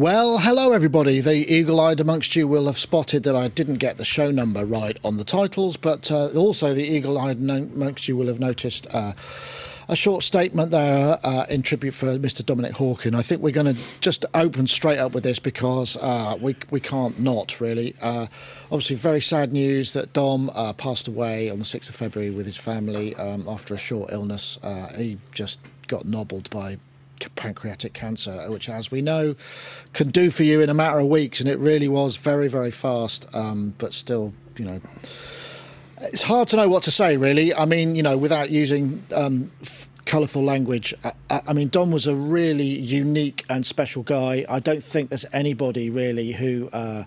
Well, hello everybody. The eagle-eyed amongst you will have spotted that I didn't get the show number right on the titles, but uh, also the eagle-eyed amongst you will have noticed. Uh, a short statement there uh, in tribute for Mr. Dominic Hawken. I think we're going to just open straight up with this because uh, we we can't not really. Uh, obviously, very sad news that Dom uh, passed away on the sixth of February with his family um, after a short illness. He just got nobbled by pancreatic cancer, which, as we know, can do for you in a matter of weeks, and it really was very, very fast, um, but still, you know it's hard to know what to say, really. I mean, you know, without using um, colourful language. I, I, mean, Dom was a really unique and special guy. I don't think there's anybody really who. Uh,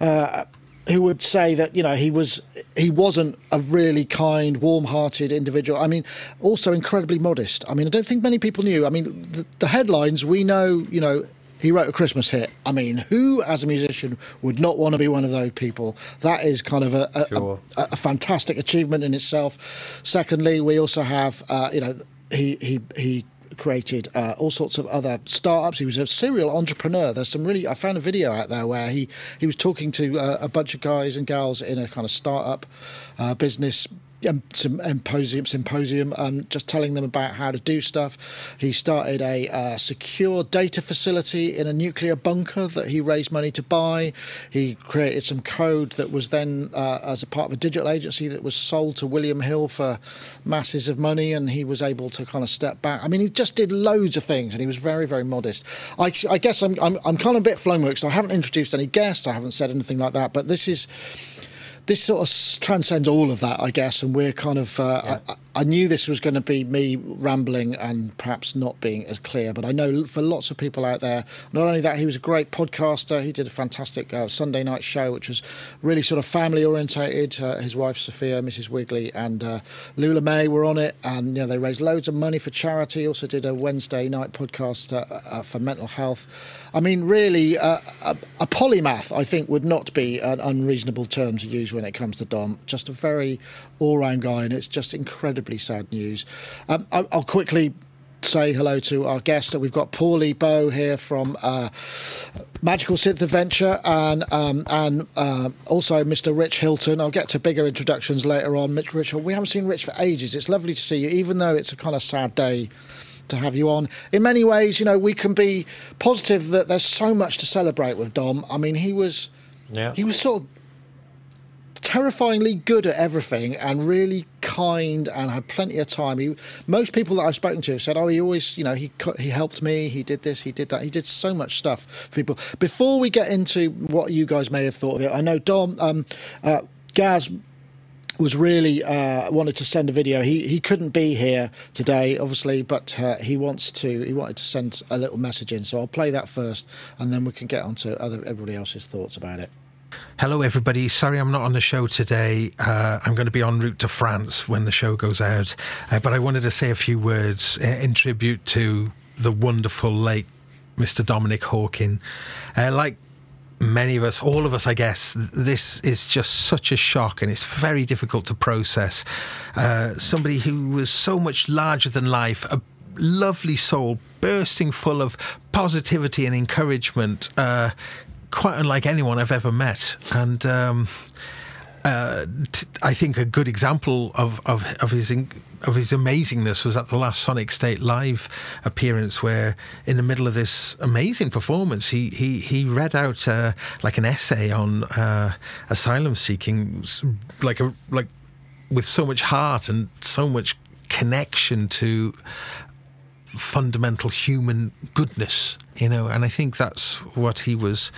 uh, who would say that you know he was he wasn't a really kind, warm-hearted individual. I mean, also incredibly modest. I mean, I don't think many people knew. I mean, the, the headlines we know, you know, he wrote a Christmas hit. I mean, who as a musician would not want to be one of those people? That is kind of a, a, sure. a, a fantastic achievement in itself. Secondly, we also have, uh, you know, he he he created uh, all sorts of other startups. He was a serial entrepreneur. There's some really I found a video out there where he he was talking to uh, a bunch of guys and gals in a kind of startup uh, business symposium, symposium and just telling them about how to do stuff. He started a uh, secure data facility in a nuclear bunker that he raised money to buy. He created some code that was then, uh, as a part of a digital agency, that was sold to William Hill for masses of money, and he was able to kind of step back. I mean, he just did loads of things, and he was very, very modest. I, I guess I'm, I'm, I'm kind of a bit flummoxed. I haven't introduced any guests, I haven't said anything like that, but this is this sort of transcends all of that, I guess, and we're kind of. Uh, yeah. I, I knew this was going to be me rambling and perhaps not being as clear, but I know for lots of people out there, not only that, he was a great podcaster. He did a fantastic uh, Sunday night show, which was really sort of family orientated. Uh, his wife, Sophia, Mrs. Wigley, and uh, Lula May were on it, and you know, they raised loads of money for charity. He also did a Wednesday night podcast uh, uh, for mental health. I mean, really, uh, a, a polymath, I think, would not be an unreasonable term to use when it comes to Dom. Just a very all round guy, and it's just incredibly incredibly sad news. Um, I'll, I'll quickly say hello to our guest. So we've got Paulie Bow here from uh, Magical Synth Adventure and um, and uh, also Mr. Rich Hilton. I'll get to bigger introductions later on. Mitch Rich, we haven't seen Rich for ages. It's lovely to see you, even though it's a kind of sad day to have you on. In many ways, you know, we can be positive that there's so much to celebrate with Dom. I mean, he was. Yeah. He was sort of terrifyingly good at everything and really kind and had plenty of time. He, most people that I've spoken to have said, "Oh, he always, you know, he he helped me. He did this. He did that. He did so much stuff for people." Before we get into what you guys may have thought of it, I know Dom, um, uh, Gaz was really uh, wanted to send a video. He he couldn't be here today, obviously, but uh, he wants to. He wanted to send a little message in, so I'll play that first, and then we can get on to other everybody else's thoughts about it. Hello, everybody. Sorry I'm not on the show today. Uh, I'm going to be en route to France when the show goes out. Uh, but I wanted to say a few words uh, in tribute to the wonderful late Mr. Dominic Hawken. Uh, like many of us, all of us, I guess, this is just such a shock and it's very difficult to process. Uh, somebody who was so much larger than life, a lovely soul, bursting full of positivity and encouragement. Uh, quite unlike anyone I've ever met, and um, uh, t- I think a good example of of, of his in- of his amazingness was at the last Sonic State live appearance, where in the middle of this amazing performance, he he he read out uh, like an essay on uh, asylum seeking, like a like with so much heart and so much connection to fundamental human goodness, you know, and I think that's what he was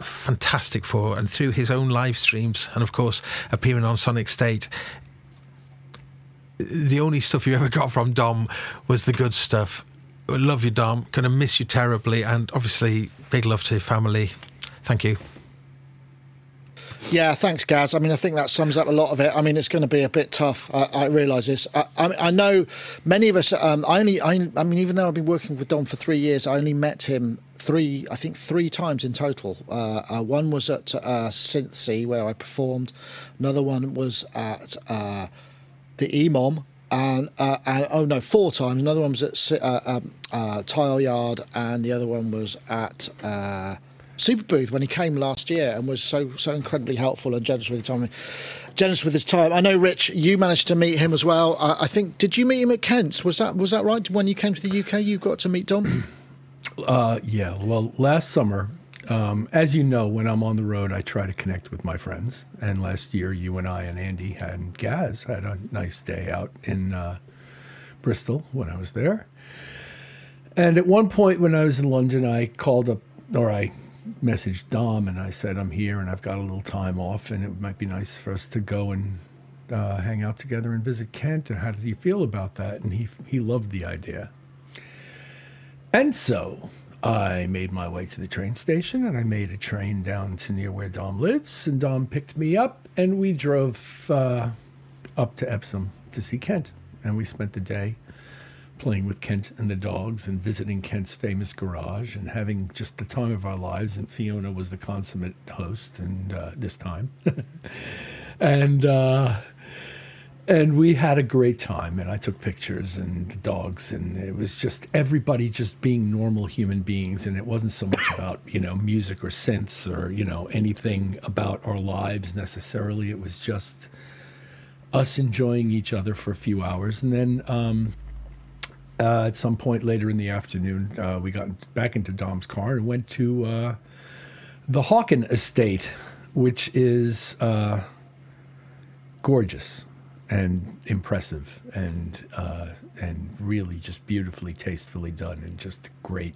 fantastic for, and through his own live streams, and of course appearing on Sonic State. The only stuff you ever got from Dom was the good stuff. Love you, Dom. Gonna miss you terribly, and obviously, big love to your family. Thank you. Yeah, thanks, Gaz. I mean, I think that sums up a lot of it. I mean, it's going to be a bit tough. I, I realise this. I, I, I, know many of us. Um, I only. I, I mean, even though I've been working with Dom for three years, I only met him three, I think three times in total. Uh, uh, one was at uh, where I performed. Another one was at uh, the EMOM and, uh, and oh no, four times. Another one was at uh, um, Tile Yard, and the other one was at Superbooth when he came last year, and was so so incredibly helpful and generous with his time. Generous with his time. I know, Rich, you managed to meet him as well. I, I think did you meet him at Kent's? Was that was that right? When you came to the UK, you got to meet Dom. Uh, yeah. Well, last summer, um, as you know, when I'm on the road, I try to connect with my friends. And last year, you and I and Andy and Gaz had a nice day out in uh, Bristol when I was there. And at one point, when I was in London, I called up, or I messaged Dom, and I said, "I'm here, and I've got a little time off, and it might be nice for us to go and uh, hang out together and visit Kent. And how did you feel about that?" And he he loved the idea. And so I made my way to the train station and I made a train down to near where Dom lives. And Dom picked me up and we drove uh, up to Epsom to see Kent. And we spent the day playing with Kent and the dogs and visiting Kent's famous garage and having just the time of our lives. And Fiona was the consummate host, and uh, this time, and uh, and we had a great time. And I took pictures and the dogs, and it was just everybody just being normal human beings. And it wasn't so much about you know music or synths or you know anything about our lives necessarily. It was just us enjoying each other for a few hours, and then. Um, uh, at some point later in the afternoon, uh, we got back into Dom's car and went to uh, the Hawken Estate, which is uh, gorgeous and impressive and uh, and really just beautifully, tastefully done, and just great,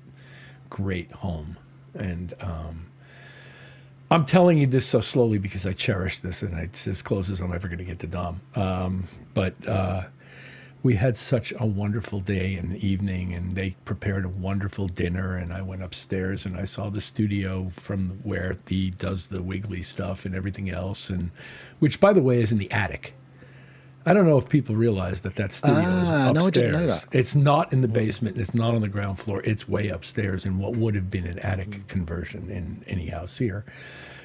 great home. And um, I'm telling you this so slowly because I cherish this, and it's as close as I'm ever going to get to Dom. Um, but uh, we had such a wonderful day and evening, and they prepared a wonderful dinner. And I went upstairs and I saw the studio from where he does the Wiggly stuff and everything else, and which, by the way, is in the attic. I don't know if people realize that that studio Ah, is upstairs. no, I didn't know that. It's not in the basement. It's not on the ground floor. It's way upstairs in what would have been an attic conversion in any house here,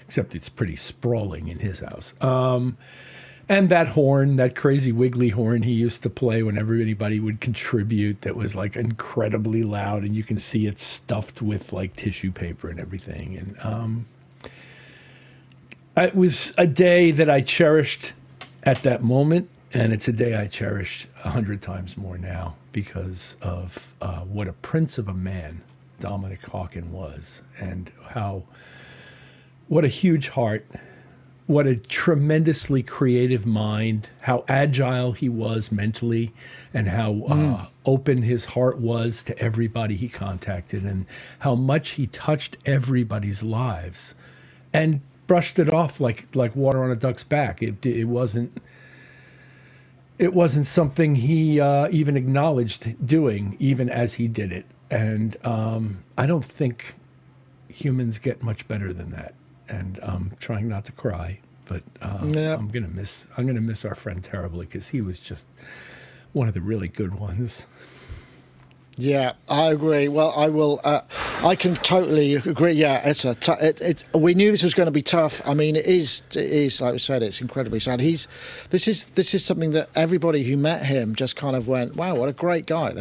except it's pretty sprawling in his house. Um, and that horn, that crazy wiggly horn he used to play whenever anybody would contribute, that was like incredibly loud, and you can see it stuffed with like tissue paper and everything. And um, it was a day that I cherished at that moment, and it's a day I cherish a hundred times more now because of uh, what a prince of a man Dominic Hawken was, and how what a huge heart, what a tremendously creative mind, how agile he was mentally, and how uh, open his heart was to everybody he contacted, and how much he touched everybody's lives, and brushed it off like like water on a duck's back. It it wasn't it wasn't something he uh, even acknowledged doing, even as he did it. And um, I don't think humans get much better than that. And I'm trying not to cry, but uh, Yeah. I'm gonna miss I'm gonna miss our friend terribly because he was just one of the really good ones. Yeah, I agree. Well, I will. Uh, I can totally agree. Yeah, it's a. T- it, it, we knew this was going to be tough. I mean, it is. It is like we said. It's incredibly sad. He's. This is. This is something that everybody who met him just kind of went, "Wow, what a great guy."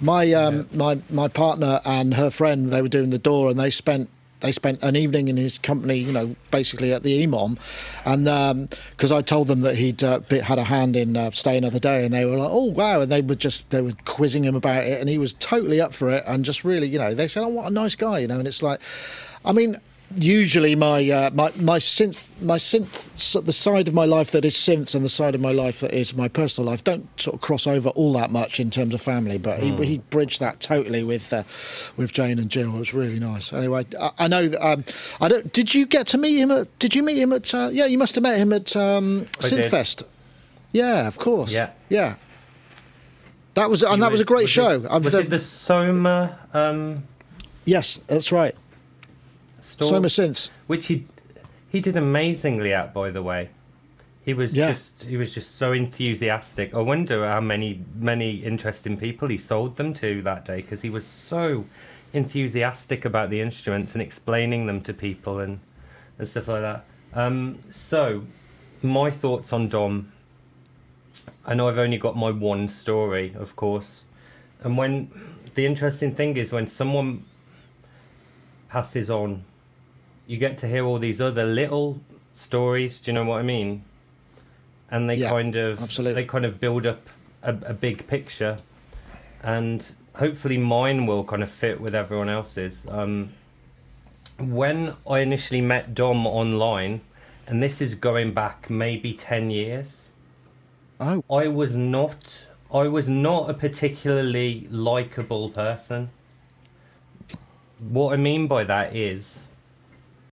My um, my my partner and her friend, they were doing the door, and they spent. They spent an evening in his company, you know, basically at the EMOM, and because I told them that he'd uh, had a hand in uh, Stay Another Day, and they were like, "Oh wow!" and they were just they were quizzing him about it, and he was totally up for it, and just really, you know, they said, "Oh, what a nice guy," you know, and it's like, I mean, usually my uh, my my synth my synth so the side of my life that is synths and the side of my life that is my personal life don't sort of cross over all that much in terms of family but he, he bridged that totally with uh, with Jane and Jill. It was really nice. Anyway I, I know that, um, I don't did you get to meet him at did you meet him at uh, yeah you must have met him at um, Synthfest. Yeah of course. Yeah. yeah. That was and He that was a great was show. It, was the- it the Soma um, yes that's right store? Soma Synths which he he did amazingly at, by the way. He was Yeah. just he was just so enthusiastic. I wonder how many many interesting people he sold them to that day because he was so enthusiastic about the instruments and explaining them to people and and stuff like that. Um, so, my thoughts on Dom. I know I've only got my one story, of course. And when the interesting thing is when someone passes on, you get to hear all these other little stories. Do you know what I mean? And they Yeah, kind of absolutely. they kind of build up a, a big picture, and hopefully mine will kind of fit with everyone else's. Um, when I initially met Dom online, and this is going back maybe ten years. Oh, I was not I was not a particularly likable person. What I mean by that is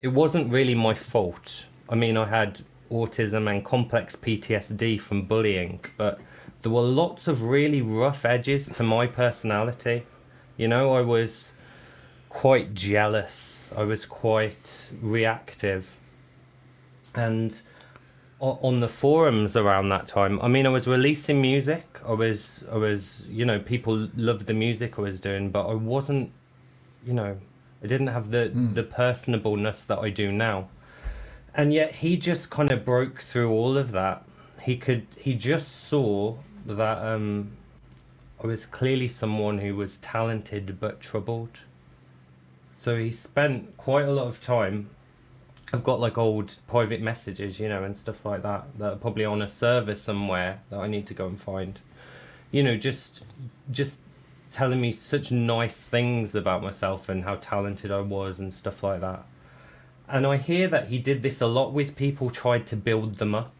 it wasn't really my fault. I mean I had autism and complex PTSD from bullying, but there were lots of really rough edges to my personality. You know, I was quite jealous. I was quite reactive. And on the forums around that time. I mean, I was releasing music. I was, I was, you know, people loved the music I was doing, but I wasn't, you know, I didn't have the the personableness that I do now. And yet he just kind of broke through all of that. He could, he just saw that um, I was clearly someone who was talented but troubled. So he spent quite a lot of time I've got like old private messages, you know, and stuff like that that are probably on a server somewhere that I need to go and find. You know, just just telling me such nice things about myself and how talented I was and stuff like that. And I hear that he did this a lot with people, tried to build them up.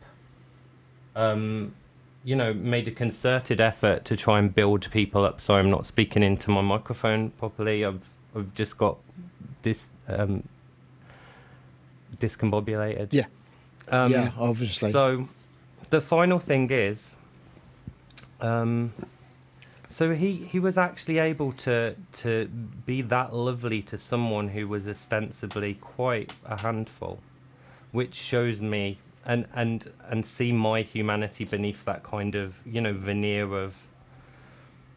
Um, you know, made a concerted effort to try and build people up. Sorry, I'm not speaking into my microphone properly. I've I've just got this um, discombobulated. yeah, Um, yeah, obviously. So, the final thing is, um, so he he was actually able to to be that lovely to someone who was ostensibly quite a handful, which shows me and and and see my humanity beneath that kind of you know veneer of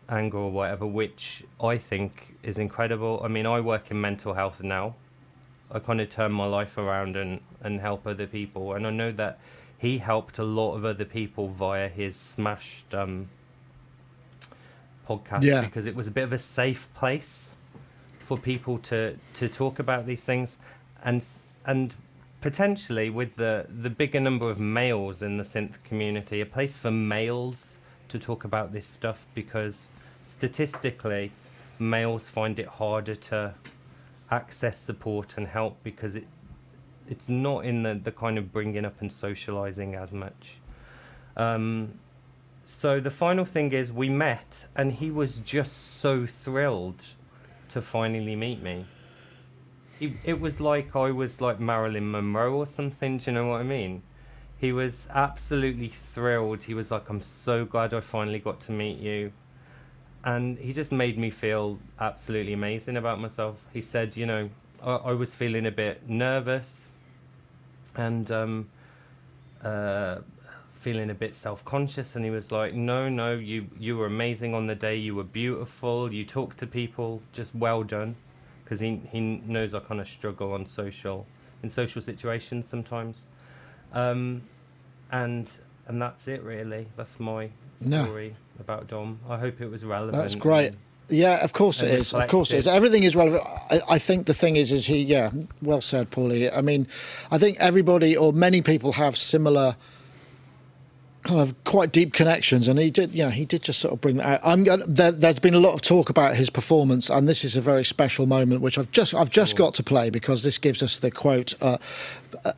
anger or whatever, which I think is incredible. I mean, I work in mental health now. I kind of turn my life around and, and help other people. And I know that he helped a lot of other people via his smashed um, podcast Yeah. because it was a bit of a safe place for people to, to talk about these things. And and potentially with the, the bigger number of males in the synth community, a place for males to talk about this stuff because statistically males find it harder to access support and help because it it's not in the, the kind of bringing up and socializing as much. Um, so the final thing is we met and he was just so thrilled to finally meet me. It, it was like I was like Marilyn Monroe or something, do you know what I mean? He was absolutely thrilled. He was like, I'm so glad I finally got to meet you and he just made me feel absolutely amazing about myself. He said, you know, I, I was feeling a bit nervous and um, uh, feeling a bit self-conscious, and he was like, "No, no, you you were amazing on the day. You were beautiful. You talked to people. Just well done." Because he he knows I kind of struggle on social in social situations sometimes, um, and and that's it really. That's my No. story about Dom. I hope it was relevant. That's great. Yeah, of course it is. Of course it is. Everything is relevant. I, I think the thing is, is he? Yeah, well said, Paulie. I mean, I think everybody or many people have similar kind of quite deep connections, and he did. Yeah, he did just sort of bring that out. I'm. going there, there's been a lot of talk about his performance, and this is a very special moment, which I've just I've just got to play because this gives us the quote. Uh, uh,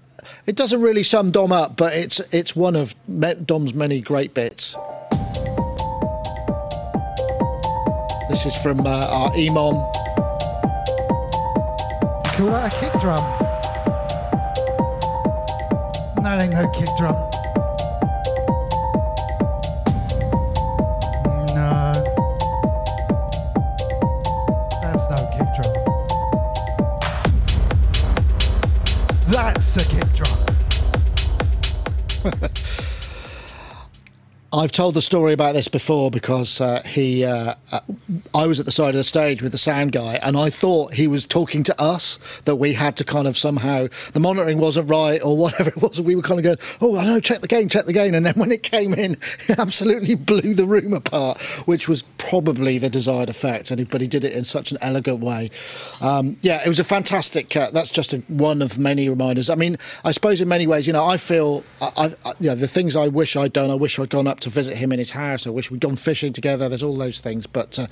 it doesn't really sum Dom up, but it's it's one of Dom's many great bits. This is from uh, our EMOM. Call that a kick drum? That ain't no kick drum. I've told the story about this before because uh, he, uh, uh, I was at the side of the stage with the sound guy, and I thought he was talking to us. That we had to kind of somehow the monitoring wasn't right or whatever it was. We were kind of going, "Oh, I know, check the gain, check the gain," and then when it came in, it absolutely blew the room apart, which was probably the desired effect. And but he did it in such an elegant way. Um, yeah, it was a fantastic. Uh, that's just a, one of many reminders. I mean, I suppose in many ways, you know, I feel, I, I, you know, the things I wish I'd done. I wish I'd gone up to visit him in his house. I wish we'd gone fishing together. There's all those things. But uh,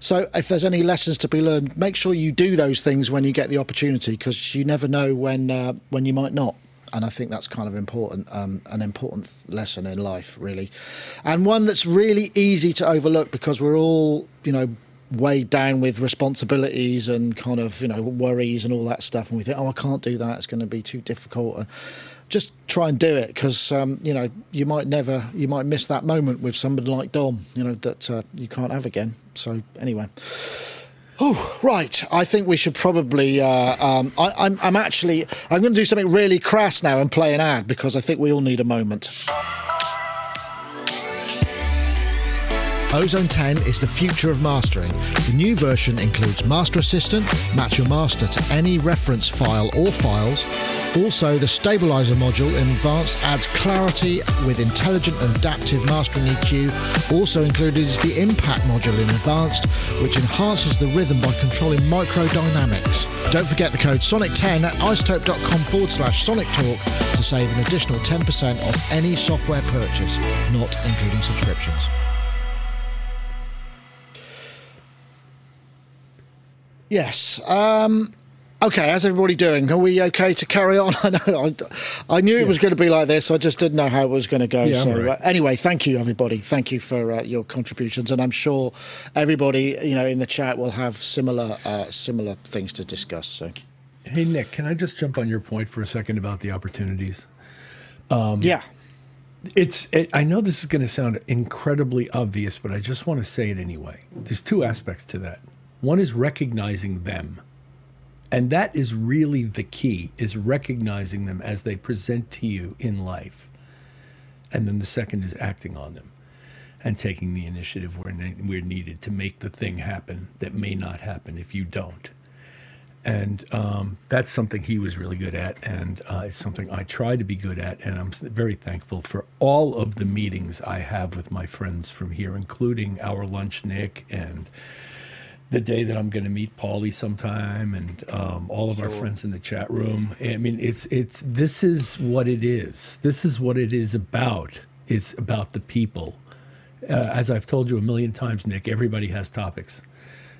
so if there's any lessons to be learned, make sure you do those things when you get the opportunity because you never know when uh, when you might not. And I think that's kind of important, um, an important lesson in life, really, and one that's really easy to overlook because we're all, you know, weighed down with responsibilities and kind of you know worries and all that stuff, and we think, oh, I can't do that; it's going to be too difficult. Just try and do it because um, you know you might never, you might miss that moment with somebody like Dom, you know that uh, you can't have again. So anyway. Oh, right. I think we should probably. Uh, um, I, I'm, I'm actually. I'm going to do something really crass now and play an ad because I think we all need a moment. Ozone 10 is the future of mastering. The new version includes Master Assistant, match your master to any reference file or files. Also, the stabilizer module in advanced adds clarity with intelligent and adaptive mastering EQ. Also included is the impact module in advanced, which enhances the rhythm by controlling microdynamics. Don't forget the code SONIC10 at izotope.com forward slash Sonic Talk to save an additional 10% off any software purchase, not including subscriptions. Yes. Um, okay, how's everybody doing? Are we okay to carry on? I know I, I knew it was going to be like this. I just didn't know how it was going to go. Yeah, so right. uh, anyway, thank you everybody. Thank you for uh, your contributions, and I'm sure everybody you know in the chat will have similar uh, similar things to discuss. So Hey, Nick, can I just jump on your point for a second about the opportunities? yeah, It's. It, I know this is going to sound incredibly obvious, but I just want to say it anyway. There's two aspects to that. One is recognizing them, and that is really the key: is recognizing them as they present to you in life, and then the second is acting on them, and taking the initiative where where needed to make the thing happen that may not happen if you don't. And um, that's something he was really good at, and uh, it's something I try to be good at, and I'm very thankful for all of the meetings I have with my friends from here, including our lunch, Nick, and the day that I'm going to meet Paulie sometime, and um, all of our friends in the chat room. I mean, it's it's this is what it is. This is what it is about. It's about the people. Uh, as I've told you a million times, Nick, everybody has topics.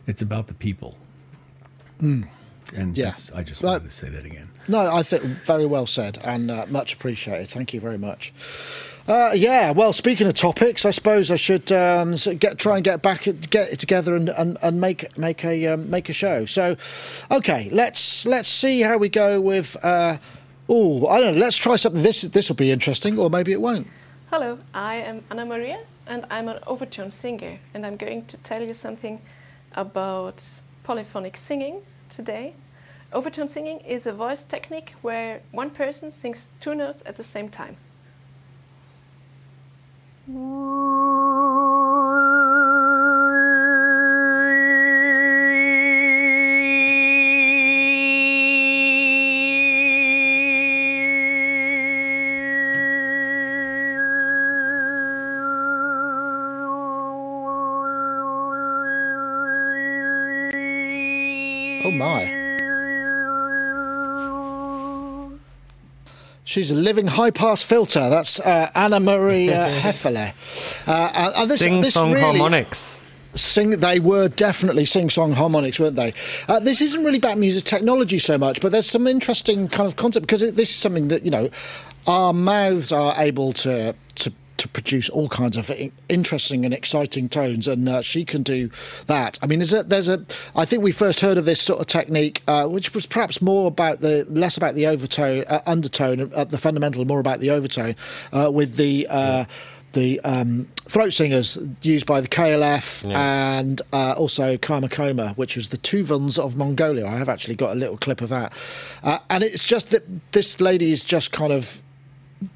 It's about the people. And Yeah. I just wanted to say that again. no, I think very well said and uh, much appreciated. Thank you very much. Uh, yeah, well, speaking of topics, I suppose I should um, get try and get back get it together and, and, and make make a um, make a show. So, okay, let's let's see how we go with. Uh, oh, I don't know. Let's try something. This this will be interesting, or maybe it won't. Hello, I am Anna Maria and I'm an overtone singer and I'm going to tell you something about polyphonic singing today. Overtone singing is a voice technique where one person sings two notes at the same time. Oh She's a living high pass filter. That's uh, Anna Maria Hefele. Uh, uh, and this, Sing this song really, harmonics. sing they were definitely sing song harmonics weren't they uh, this isn't really about music technology so much but there's some interesting kind of concept because it, this is something that you know our mouths are able to to produce all kinds of interesting and exciting tones, and uh, she can do that. I mean, is it, there's a. I think we first heard of this sort of technique, uh, which was perhaps more about the less about the overtone, uh, undertone, uh, the fundamental, more about the overtone, uh, with the. Uh, the um, throat singers used by the KLF Yeah. and uh, also Kaimakoma, which was the Tuvans of Mongolia. I have actually got a little clip of that. Uh, and it's just that this lady is just kind of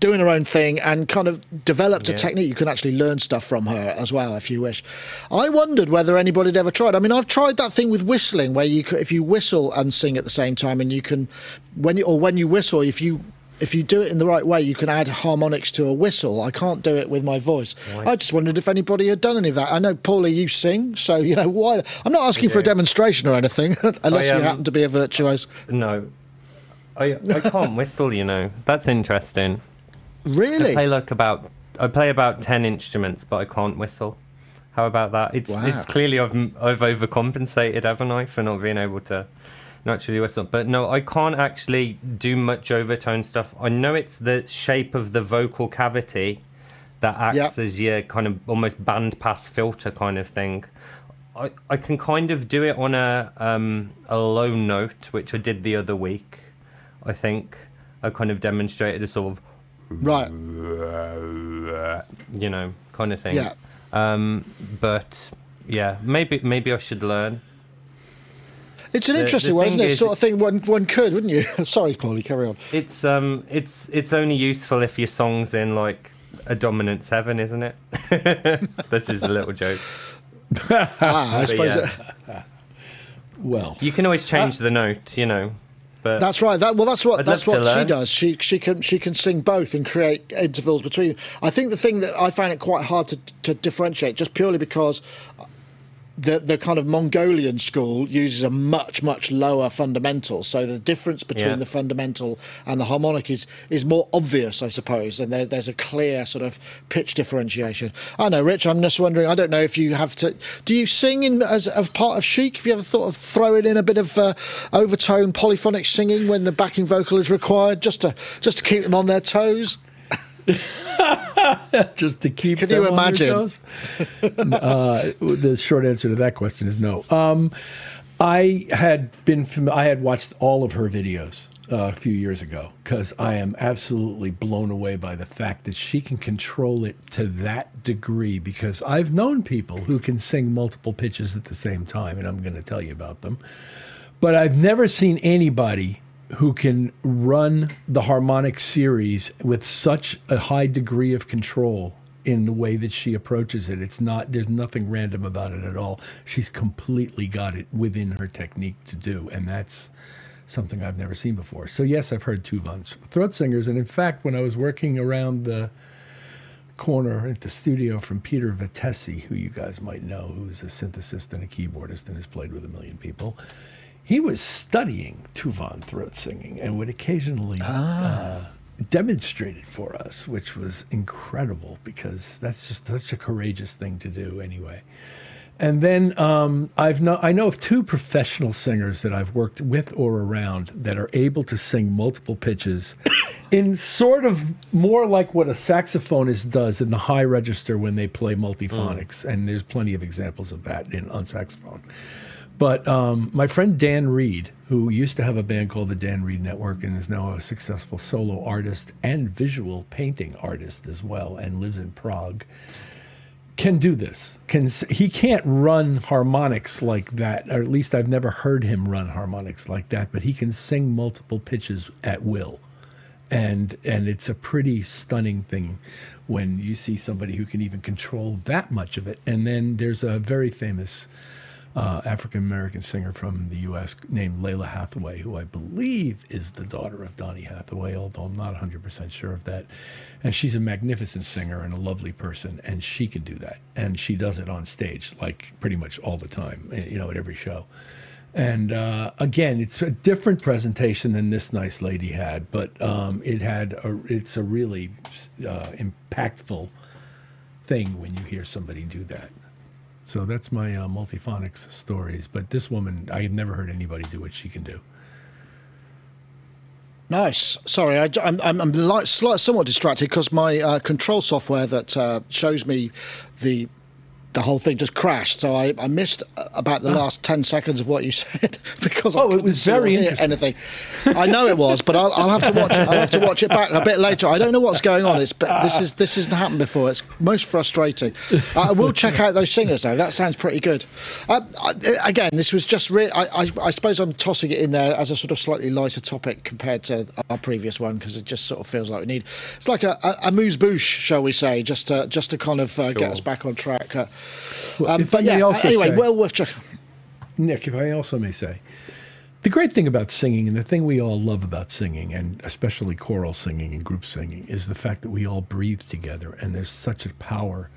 doing her own thing and kind of developed a technique. You can actually learn stuff from her as well if you wish. I wondered whether anybody had ever tried. I mean, I've tried that thing with whistling where you if you whistle and sing at the same time, and you can when you or when you whistle, if you if you do it in the right way, you can add harmonics to a whistle. I can't do it with my voice. Right. I just wondered if anybody had done any of that. I know, Paulie, you sing, so you know why. I'm not asking for a demonstration or anything, unless I, you um, happen to be a virtuoso. No. I, I can't whistle, you know. That's interesting. I Really? play like about I play about ten instruments, but I can't whistle. How about that? It's Wow. it's clearly I've I've overcompensated, haven't I, for not being able to naturally whistle. But no, I can't actually do much overtone stuff. I know it's the shape of the vocal cavity that acts Yeah. as your kind of almost band pass filter kind of thing. I, I can kind of do it on a um, a low note, which I did the other week. I think I kind of demonstrated a sort of Right. you know, kind of thing. Yeah. Um, but yeah, maybe maybe I should learn. It's an The- interesting the one, isn't it? is- sort of thing one one could, wouldn't you? Sorry, Paulie, carry on. It's um, it's it's only useful if your song's in like a dominant seven, isn't it? this is a little joke. Ah, I But suppose yeah, it- Well, you can always change the note, you know. But that's right. That well, that's what I'd that's what she does. She she can she can sing both and create intervals between. I think the thing that I find it quite hard to to differentiate, just purely because the the kind of Mongolian school uses a much much lower fundamental, so the difference between Yeah. the fundamental and the harmonic is is more obvious, I suppose, and there, there's a clear sort of pitch differentiation. I know, Rich. I'm just wondering. I don't know if you have to. Do you sing in as a part of Chic? Have you ever thought of throwing in a bit of uh, overtone polyphonic singing when the backing vocal is required, just to just to keep them on their toes? just to keep Can you imagine? uh, the short answer to that question is no. Um, I had been fam- I had watched all of her videos uh, a few years ago because I am absolutely blown away by the fact that she can control it to that degree. Because I've known people who can sing multiple pitches at the same time, and I'm going to tell you about them. But I've never seen anybody who can run the harmonic series with such a high degree of control in the way that she approaches it. It's not there's nothing random about it at all. She's completely got it within her technique to do, and that's something I've never seen before. So yes, I've heard two Tuvans throat singers, and in fact, when I was working around the corner at the studio from Peter Vitesse, who you guys might know, who's a synthesist and a keyboardist and has played with a million people. He was studying Tuvan throat singing and would occasionally uh, demonstrate it for us, which was incredible because that's just such a courageous thing to do, anyway. And then um, I've I know of two professional singers that I've worked with or around that are able to sing multiple pitches in sort of more like what a saxophonist does in the high register when they play multiphonics. And there's plenty of examples of that in, on saxophone. But um, my friend Dan Reed, who used to have a band called the Dan Reed Network and is now a successful solo artist and visual painting artist as well, and lives in Prague, can do this. Can he can't run harmonics like that, or at least I've never heard him run harmonics like that. But he can sing multiple pitches at will, and and it's a pretty stunning thing when you see somebody who can even control that much of it. And then there's a very famous uh, African American singer from the U.S. named Lalah Hathaway, who I believe is the daughter of Donny Hathaway, although I'm not 100% sure of that. And she's a magnificent singer and a lovely person, and she can do that. And she does it on stage, like pretty much all the time, eh, you know, at every show. And uh, again, it's a different presentation than this nice lady had, but um, it had a, it's a really uh, impactful thing when you hear somebody do that. So that's my uh, multiphonics stories. But this woman, I have never heard anybody do what she can do. Nice. Sorry, I, am I'm, I'm like, slight, somewhat distracted because my uh, control software that uh, shows me the the whole thing just crashed. So I, I missed about the last ten seconds of what you said because I Oh, it couldn't was very anything. I know it was, but I'll, I'll have to watch. I'll have to watch it back a bit later. I don't know what's going on. It's but this is this hasn't happened before. It's most frustrating. Uh, I will check out those singers though. That sounds pretty good. Um, I, again, this was just. Re- I, I, I suppose I'm tossing it in there as a sort of slightly lighter topic compared to our previous one because it just sort of feels like we need. It's like a, a, a moose bouche, shall we say, just to just to kind of uh, get us back on track. Uh, Well, um, but yeah, anyway, say- well worth checking. Nick, if I also may say, the great thing about singing and the thing we all love about singing, and especially choral singing and group singing, is the fact that we all breathe together. And there's such a power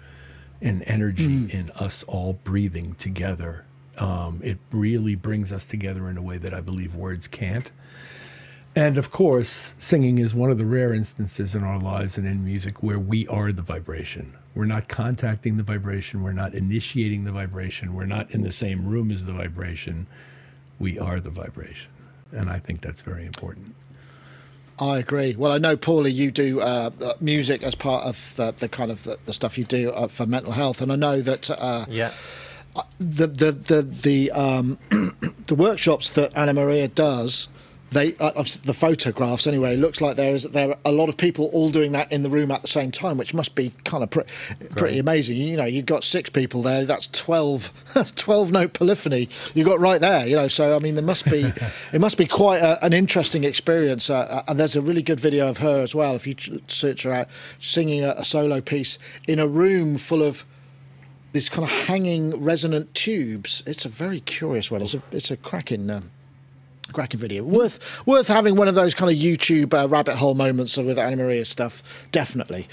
and energy in us all breathing together. Um, it really brings us together in a way that I believe words can't. And of course, singing is one of the rare instances in our lives and in music where we are the vibration. We're not contacting the vibration, we're not initiating the vibration, we're not in the same room as the vibration. We are the vibration. And I think that's very important. I agree. Well, I know, Paulie, you do uh, uh, music as part of the, the kind of the, the stuff you do uh, for mental health, and I know that uh, Yeah. the the the the um, the workshops that Anna Maria does. They uh, of the photographs anyway. It looks like there is there are a lot of people all doing that in the room at the same time, which must be kind of pre- pretty amazing. You know, you've got six people there. That's twelve. That's twelve note polyphony you got right there. You know, so I mean, there must be it must be quite a, an interesting experience. Uh, and there's a really good video of her as well. If you search her out, singing a, a solo piece in a room full of these kind of hanging resonant tubes. It's a very curious one. It's a it's a cracking. Um, Cracking video, worth worth having one of those kind of YouTube uh, rabbit hole moments with Anna Maria stuff. Definitely.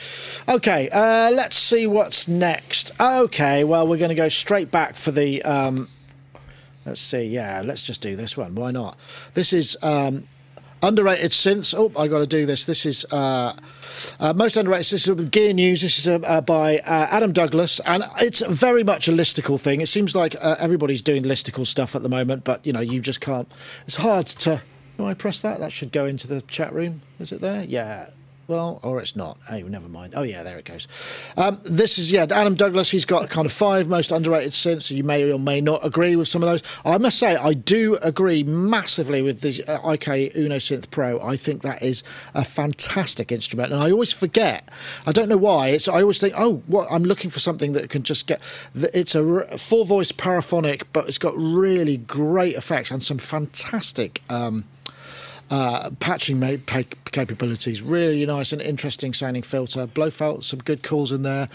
Okay, uh, let's see what's next. Okay, well we're going to go straight back for the. Um, let's see, yeah, let's just do this one. Why not? This is um, underrated synths. Oh, I got to do this. This is uh, uh, most underrated. This is with Gear News. This is uh, uh, by uh, Adam Douglas, and it's very much a listicle thing. It seems like uh, everybody's doing listicle stuff at the moment, but you know, you just can't. It's hard to. Do I press that? That should go into the chat room. Is it there? Yeah. Well, or it's not. Oh, never mind. Oh, yeah, there it goes. Um, this is, yeah, Adam Douglas. He's got kind of five most underrated synths. You may or may not agree with some of those. I must say, I do agree massively with the uh, IK Uno Synth Pro. I think that is a fantastic instrument. And I always forget. I don't know why. It's I always think, oh, what? I'm looking for something that can just get. It's a four voice paraphonic, but it's got really great effects and some fantastic. Um, uh, patching capabilities. Really nice and interesting sounding filter. Blofeld, some good calls in there.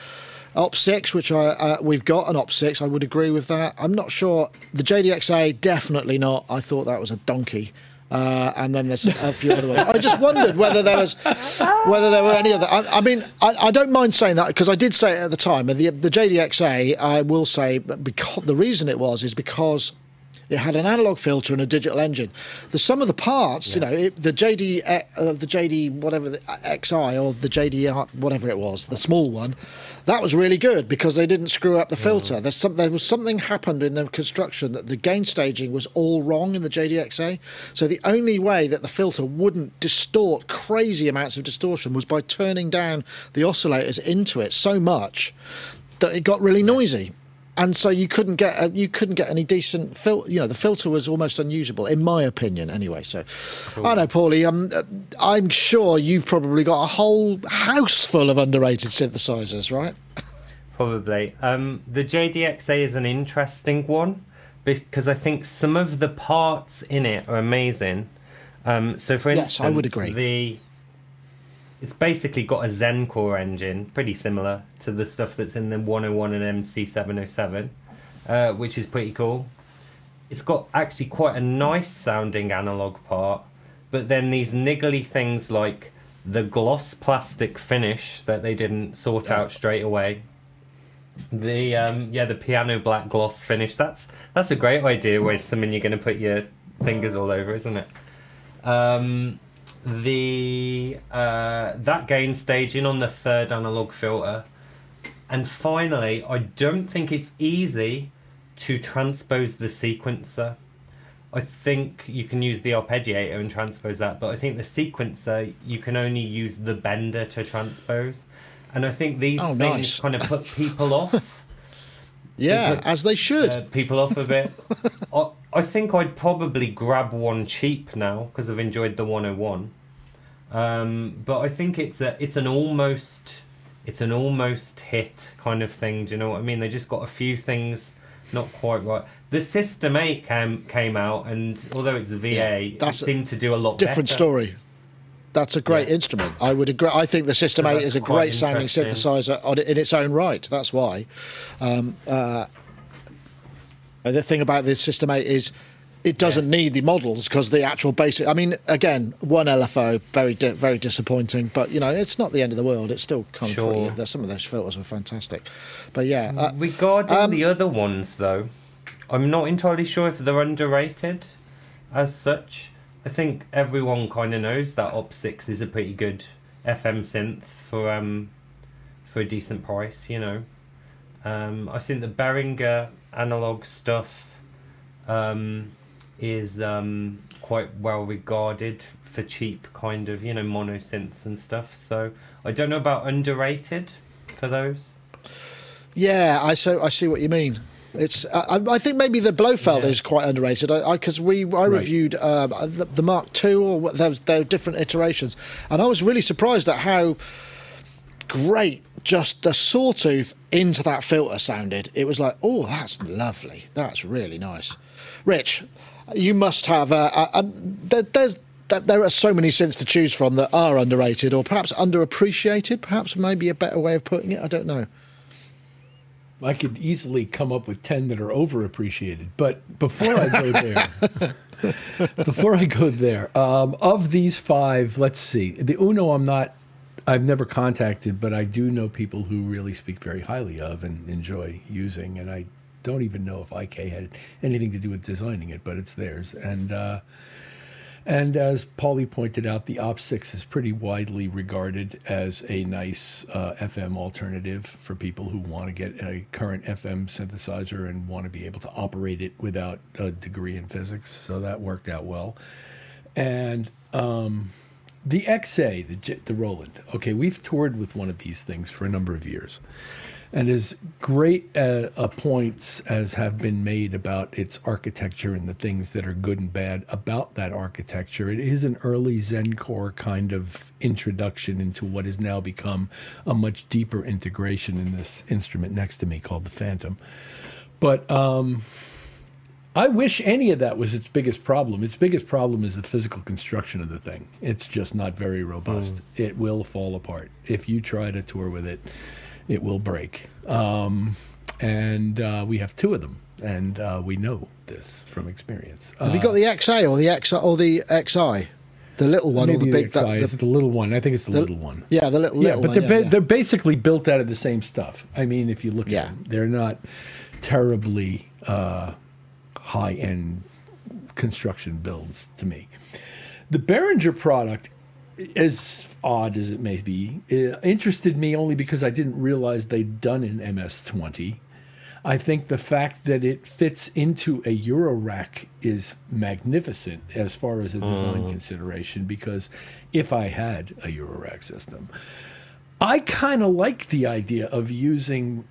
Op six, which I uh, we've got an Op six. I would agree with that. I'm not sure the JDXA definitely not. I thought that was a donkey. Uh, and then there's a few other ones. I just wondered whether there was, whether there were any other. I, I mean, I, I don't mind saying that because I did say it at the time. And the the JDXA, I will say, because the reason it was is because it had an analog filter and a digital engine. The sum of the parts, you know, it, the JD, uh, the JD whatever the XI or the JD whatever it was, the small one, that was really good because they didn't screw up the filter. There's some, there was something happened in the construction that the gain staging was all wrong in the JDXA. So the only way that the filter wouldn't distort crazy amounts of distortion was by turning down the oscillators into it so much that it got really noisy and so you couldn't get a, you couldn't get any decent fil- you know the filter was almost unusable in my opinion anyway so I know Paulie um, uh, I'm sure you've probably got a whole house full of underrated synthesizers right Probably. Um, the JDXA is an interesting one because I think some of the parts in it are amazing. Um, so, for Yes, instance, I would agree. the it's basically got a Zen core engine, pretty similar to the stuff that's in the 101 and MC707, uh, which is pretty cool. It's got actually quite a nice sounding analog part, but then these niggly things like the gloss plastic finish that they didn't sort out straight away. The um, yeah, the piano black gloss finish. That's that's a great idea. Where something you're going to put your fingers all over, isn't it? Um, the uh, that gain staging on the third analog filter, and finally, I don't think it's easy to transpose the sequencer. I think you can use the arpeggiator and transpose that, but I think the sequencer you can only use the bender to transpose, and I think these Oh, things nice. kind of put people off Yeah, as they should. uh, people off a bit. I, I think I'd probably grab one cheap now because I've enjoyed the 101. Um, but I think it's a it's an almost it's an almost hit kind of thing. Do you know what I mean? They just got a few things not quite right. The System 8 came came out, and although it's VA, Yeah, that's it seemed to do a lot Different better. story. That's a great Yeah. instrument. I would agree. I think the System So 8 is a great sounding synthesizer on, in its own right. That's why. Um, uh, the thing about the System 8 is it doesn't Yes. need the models because the actual basic. I mean, again, one LFO, very di- very disappointing, but you know, it's not the end of the world. It's still kind of Sure. pretty. Some of those filters were fantastic, but yeah, uh, Regarding Um, the other ones, though, I'm not entirely sure if they're underrated as such. I think everyone kind of knows that Op Six is a pretty good FM synth for um for a decent price. You know, um, I think the Behringer analog stuff um, is um, quite well regarded for cheap kind of you know mono synths and stuff. So I don't know about underrated for those. Yeah, I so I see what you mean. It's I, I think maybe the Blofeld Yeah. is quite underrated because we I reviewed um, the, the Mark II or what, there was there were different iterations, and I was really surprised at how great just the sawtooth into that filter sounded. It was like, oh, that's lovely. That's really nice. Rich, you must have. Uh, uh, um, there, there's there are so many synths to choose from that are underrated or perhaps underappreciated. Perhaps maybe a better way of putting it. I don't know. I could easily come up with 10 that are overappreciated. But before I go there, before I go there, um, of these five, let's see. The Uno, I'm not, I've never contacted, but I do know people who really speak very highly of and enjoy using. And I don't even know if IK had anything to do with designing it, but it's theirs. And, uh, and as Paulie pointed out, the Op6 is pretty widely regarded as a nice uh, FM alternative for people who want to get a current FM synthesizer and want to be able to operate it without a degree in physics. So that worked out well. And um, the XA, the, the Roland, okay, we've toured with one of these things for a number of years. And as great uh, points as have been made about its architecture and the things that are good and bad about that architecture, it is an early Zencore kind of introduction into what has now become a much deeper integration in this instrument next to me called the Fantom. But um, I wish any of that was its biggest problem. Its biggest problem is the physical construction of the thing. It's just not very robust. It will fall apart. If you try to tour with it, it will break. Um, and uh, we have two of them, and uh, we know this from experience. Have you got the XA or the XI or the XI? The little one or the big the, that- XI, the- is it the little one. I think it's the, the- little one. Yeah, the little, Yeah, little but one, they're yeah, ba- yeah. they're basically built out of the same stuff. I mean, if you look Yeah. at them, they're not terribly uh, high end construction builds to me. The Behringer product, as odd as it may be, uh, interested me only because I didn't realize they'd done an MS-20. I think the fact that it fits into a Eurorack is magnificent as far as a design consideration because if I had a Eurorack system, I kind of like the idea of using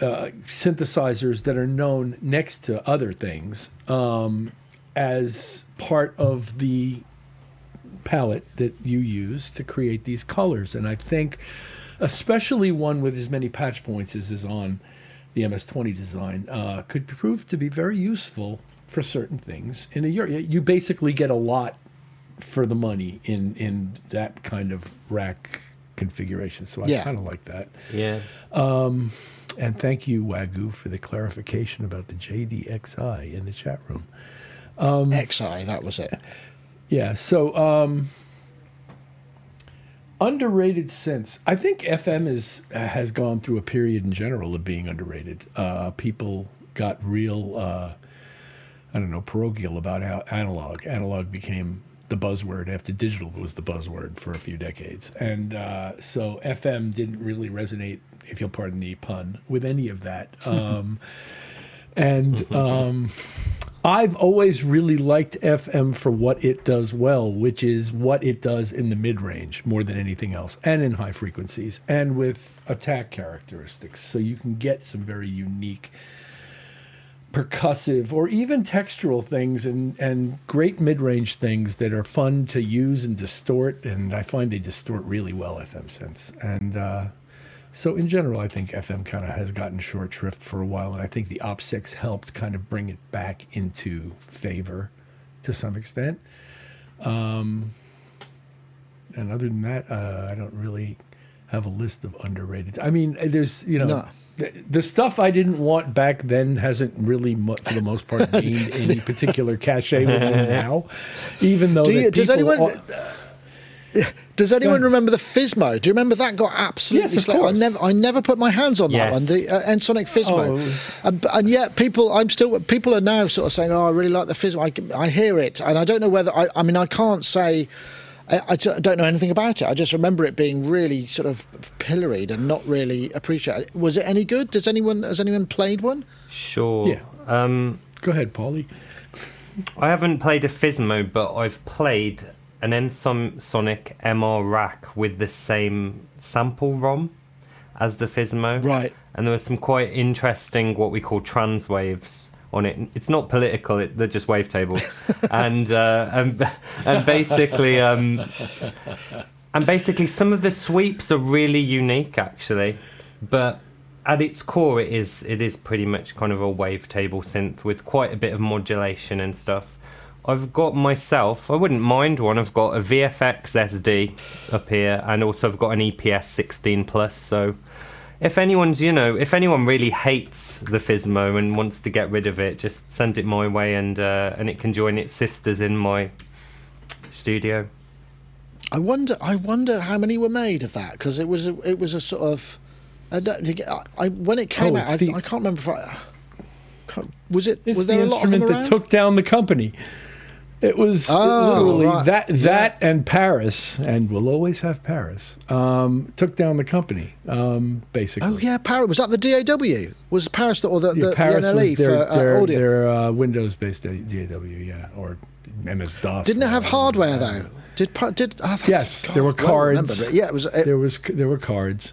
uh, synthesizers that are known next to other things um, as part of the palette that you use to create these colors. And I think, especially one with as many patch points as is on the MS-20 design, uh, could prove to be very useful for certain things. In a year, you basically get a lot for the money in in that kind of rack configuration. So I Yeah. kind of like that. Yeah. And thank you, Wagyu, for the clarification about the JDXI in the chat room. XI, that was it. Yeah. So um, underrated synths. I think FM is has gone through a period in general of being underrated. Uh, people got real, uh, I don't know, parochial about how analog. Analog became the buzzword after digital was the buzzword for a few decades, and uh, so FM didn't really resonate, if you'll pardon the pun, with any of that. Um, and um, I've always really liked FM for what it does well, which is what it does in the mid range more than anything else, and in high frequencies, and with attack characteristics. So you can get some very unique percussive or even textural things and, and great mid range things that are fun to use and distort. And I find they distort really well, FM synths. And uh, so, in general, I think FM kind of has gotten short shrift for a while. And I think the Op6 helped kind of bring it back into favor to some extent. Um, and other than that, uh, I don't really have a list of underrated. I mean, there's, you know. No. The, the stuff I didn't want back then hasn't really, mu- for the most part, gained any particular cachet now. Even though Do you, that does people anyone? are- Does anyone remember the Fizmo? Do you remember that got absolutely? Yes, of sla- I course. never, I never put my hands on that Yes. one. The uh, Ensoniq Fizmo, Oh, was- and, and yet people, I'm still, people are now sort of saying, "Oh, I really like the Fizmo." I, I hear it, and I don't know whether I. I mean, I can't say. I, I don't know anything about it. I just remember it being really sort of pilloried and not really appreciated. Was it any good? Does anyone has anyone played one? Sure. Yeah. Um, Go ahead, Paulie. I haven't played a Fizmo, but I've played an Ensoniq MR rack with the same sample ROM as the Fizmo. Right. And there were some quite interesting, what we call trans waves on it. It's not political; it, they're just wavetables, and uh, and and basically, um, and basically, some of the sweeps are really unique, actually, but. At its core, it is it is pretty much kind of a wavetable synth with quite a bit of modulation and stuff. I've got myself. I wouldn't mind one. I've got a VFX SD up here, and also I've got an EPS 16 plus. So, if anyone's you know, if anyone really hates the Fizmo and wants to get rid of it, just send it my way, and uh, and it can join its sisters in my studio. I wonder. I wonder how many were made of that because it was. A, it was a sort of. I don't. I, I when it came Oh, out, I, the- I can't remember if I. can't- Was it? It's was the there a lot of them instrument that took down the company. It was Oh, literally right. that Yeah. that and Paris, and we'll always have Paris. Um, took down the company, um, basically. Oh yeah, Paris. Was that the DAW? Was Paris the, or the, Yeah, the, Paris the NLE their, for uh, their, audio? their uh, Windows-based DAW, yeah, or MS DOS. Didn't it have hardware though? Did did? Oh, Yes, God, there were remember, cards. but yeah, it was. It, there was there were cards,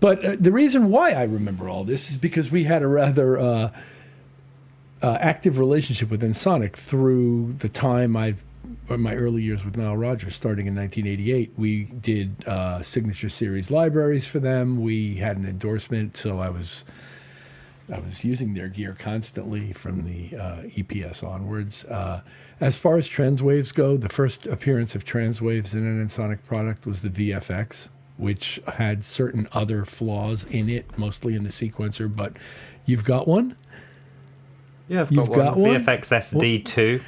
but uh, the reason why I remember all this is because we had a rather uh, uh, active relationship with Ensoniq through the time I've or my early years with Nile Rodgers, starting in 1988. We did uh, signature series libraries for them. We had an endorsement, so I was. I was using their gear constantly from the uh, EPS onwards. Uh, as far as transwaves go, the first appearance of transwaves in an Ensoniq product was the VFX, which had certain other flaws in it, mostly in the sequencer. But you've got one, Yeah, I've You've got, got one. one? VFX SD two.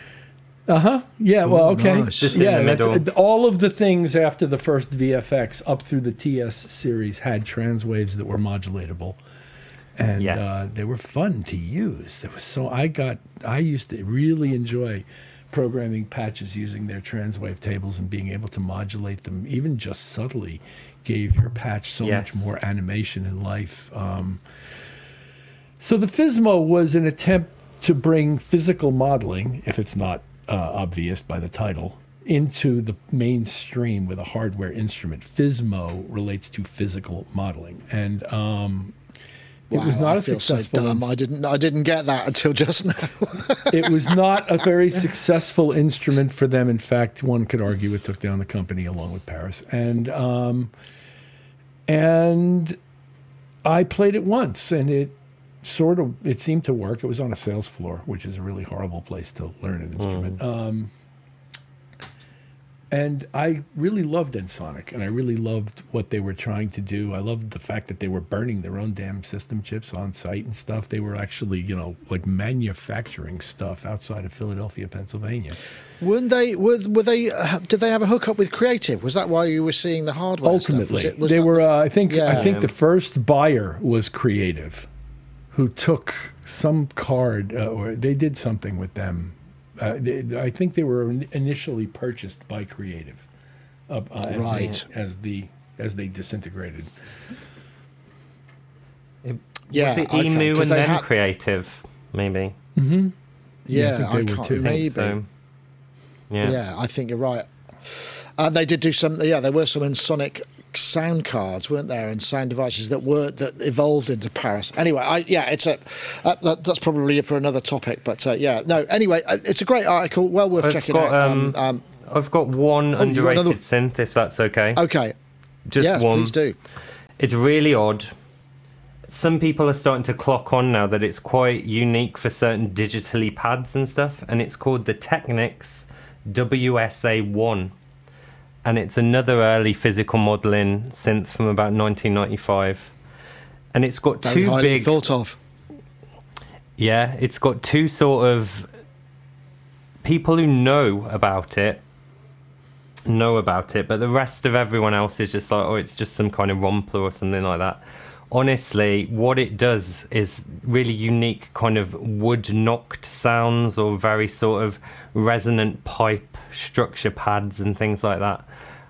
uh huh. Yeah. Well, okay. nice. Just in yeah, the that's- middle. all of the things after the first VFX up through the TS series had transwaves that were modulatable, and Yes. uh, they were fun to use. There was so I got I used to really enjoy programming patches using their transwave tables and being able to modulate them, even just subtly, gave your patch so Yes. much more animation and life. Um, so the Fizmo was an attempt to bring physical modeling, if it's not uh, obvious by the title, into the mainstream with a hardware instrument. Fizmo relates to physical modeling, and um, it was not I a feel successful. so dumb. I didn't. I didn't get that until just now. it was not a very successful instrument for them. In fact, one could argue it took down the company along with Paris. And um, and I played it once, and it sort of it seemed to work. It was on a sales floor, which is a really horrible place to learn an instrument. Um, and I really loved Ensoniq, and I really loved what they were trying to do. I loved the fact that they were burning their own damn system chips on site and stuff. They were actually, you know, like manufacturing stuff outside of Philadelphia, Pennsylvania. Weren't they? Were, were they? Uh, did they have a hookup with Creative? Was that why you were seeing the hardware? stuff? Ultimately, Was it- was they were. the- Uh, I think. I think the first buyer was Creative, who took some card, uh, or they did something with them. Uh, they, I think they were initially purchased by Creative, uh, uh, as Right. They, as the as they disintegrated. It, Yeah, was it okay, and they then had- Creative, maybe? Mm-hmm. Yeah, think I, they would can't. too. Maybe. So, yeah. Yeah. I think you're right. And they did do some. Yeah, there were some Ensoniq sound cards, weren't there, and sound devices that were that evolved into Paris. Anyway, I, yeah, it's a uh, that, that's probably for another topic. But uh, yeah, no. Anyway, uh, it's a great article. Well worth I've checking got, out. um, um, I've got one Oh, got underrated another- synth, if that's okay. okay. Just yes, one. please do. It's really odd. Some people are starting to clock on now that it's quite unique for certain digitally pads and stuff, and it's called the Technics WSA1. And it's another early physical modelling synth from about 1995. And it's got Very two big. thought of. Yeah, it's got two sort of people who know about it know about it, but the rest of everyone else is just like, oh, it's just some kind of rompler or something like that. Honestly, what it does is really unique kind of wood knocked sounds or very sort of resonant pipe structure pads and things like that.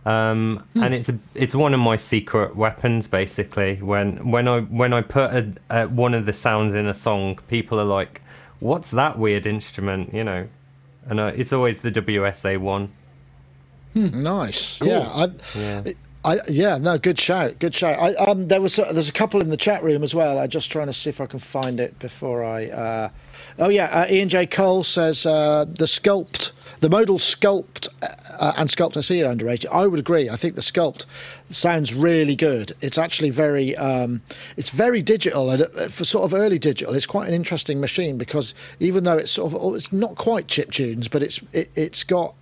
Um, and it's a, it's one of my secret weapons basically. When when I when I put a, a, one of the sounds in a song, people are like, "What's that weird instrument?" You know, and uh, it's always the WSA one. Nice. Yeah. I, Yeah. I, yeah, no, good shout, good shout. I, um, there was a, there's a couple in the chat room as well. I'm just trying to see if I can find it before I. Uh, oh yeah, uh, Ian J Cole says uh, the Skulpt, the modal Skulpt uh, and Skulpt I see are underrated. I would agree. I think the Skulpt sounds really good. It's actually very, um, it's very digital and uh, for sort of early digital. It's quite an interesting machine because even though it's sort of oh, it's not quite chip tunes, but it's it, it's got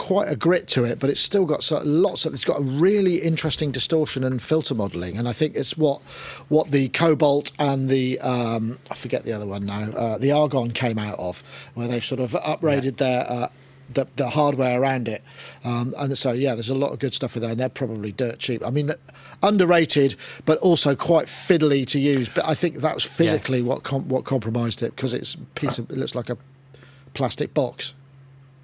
quite a grit to it, but it's still got so, lots of. It's got a really interesting distortion and filter modelling, and I think it's what what the Cobalt and the um, I forget the other one now. Uh, the Argon came out of, where they sort of upgraded their. Uh, the, the hardware around it, um, and so yeah, there's a lot of good stuff in there, and they're probably dirt cheap. I mean, underrated, but also quite fiddly to use. But I think that was physically Yes. what com- what compromised it because it's piece of it looks like a plastic box.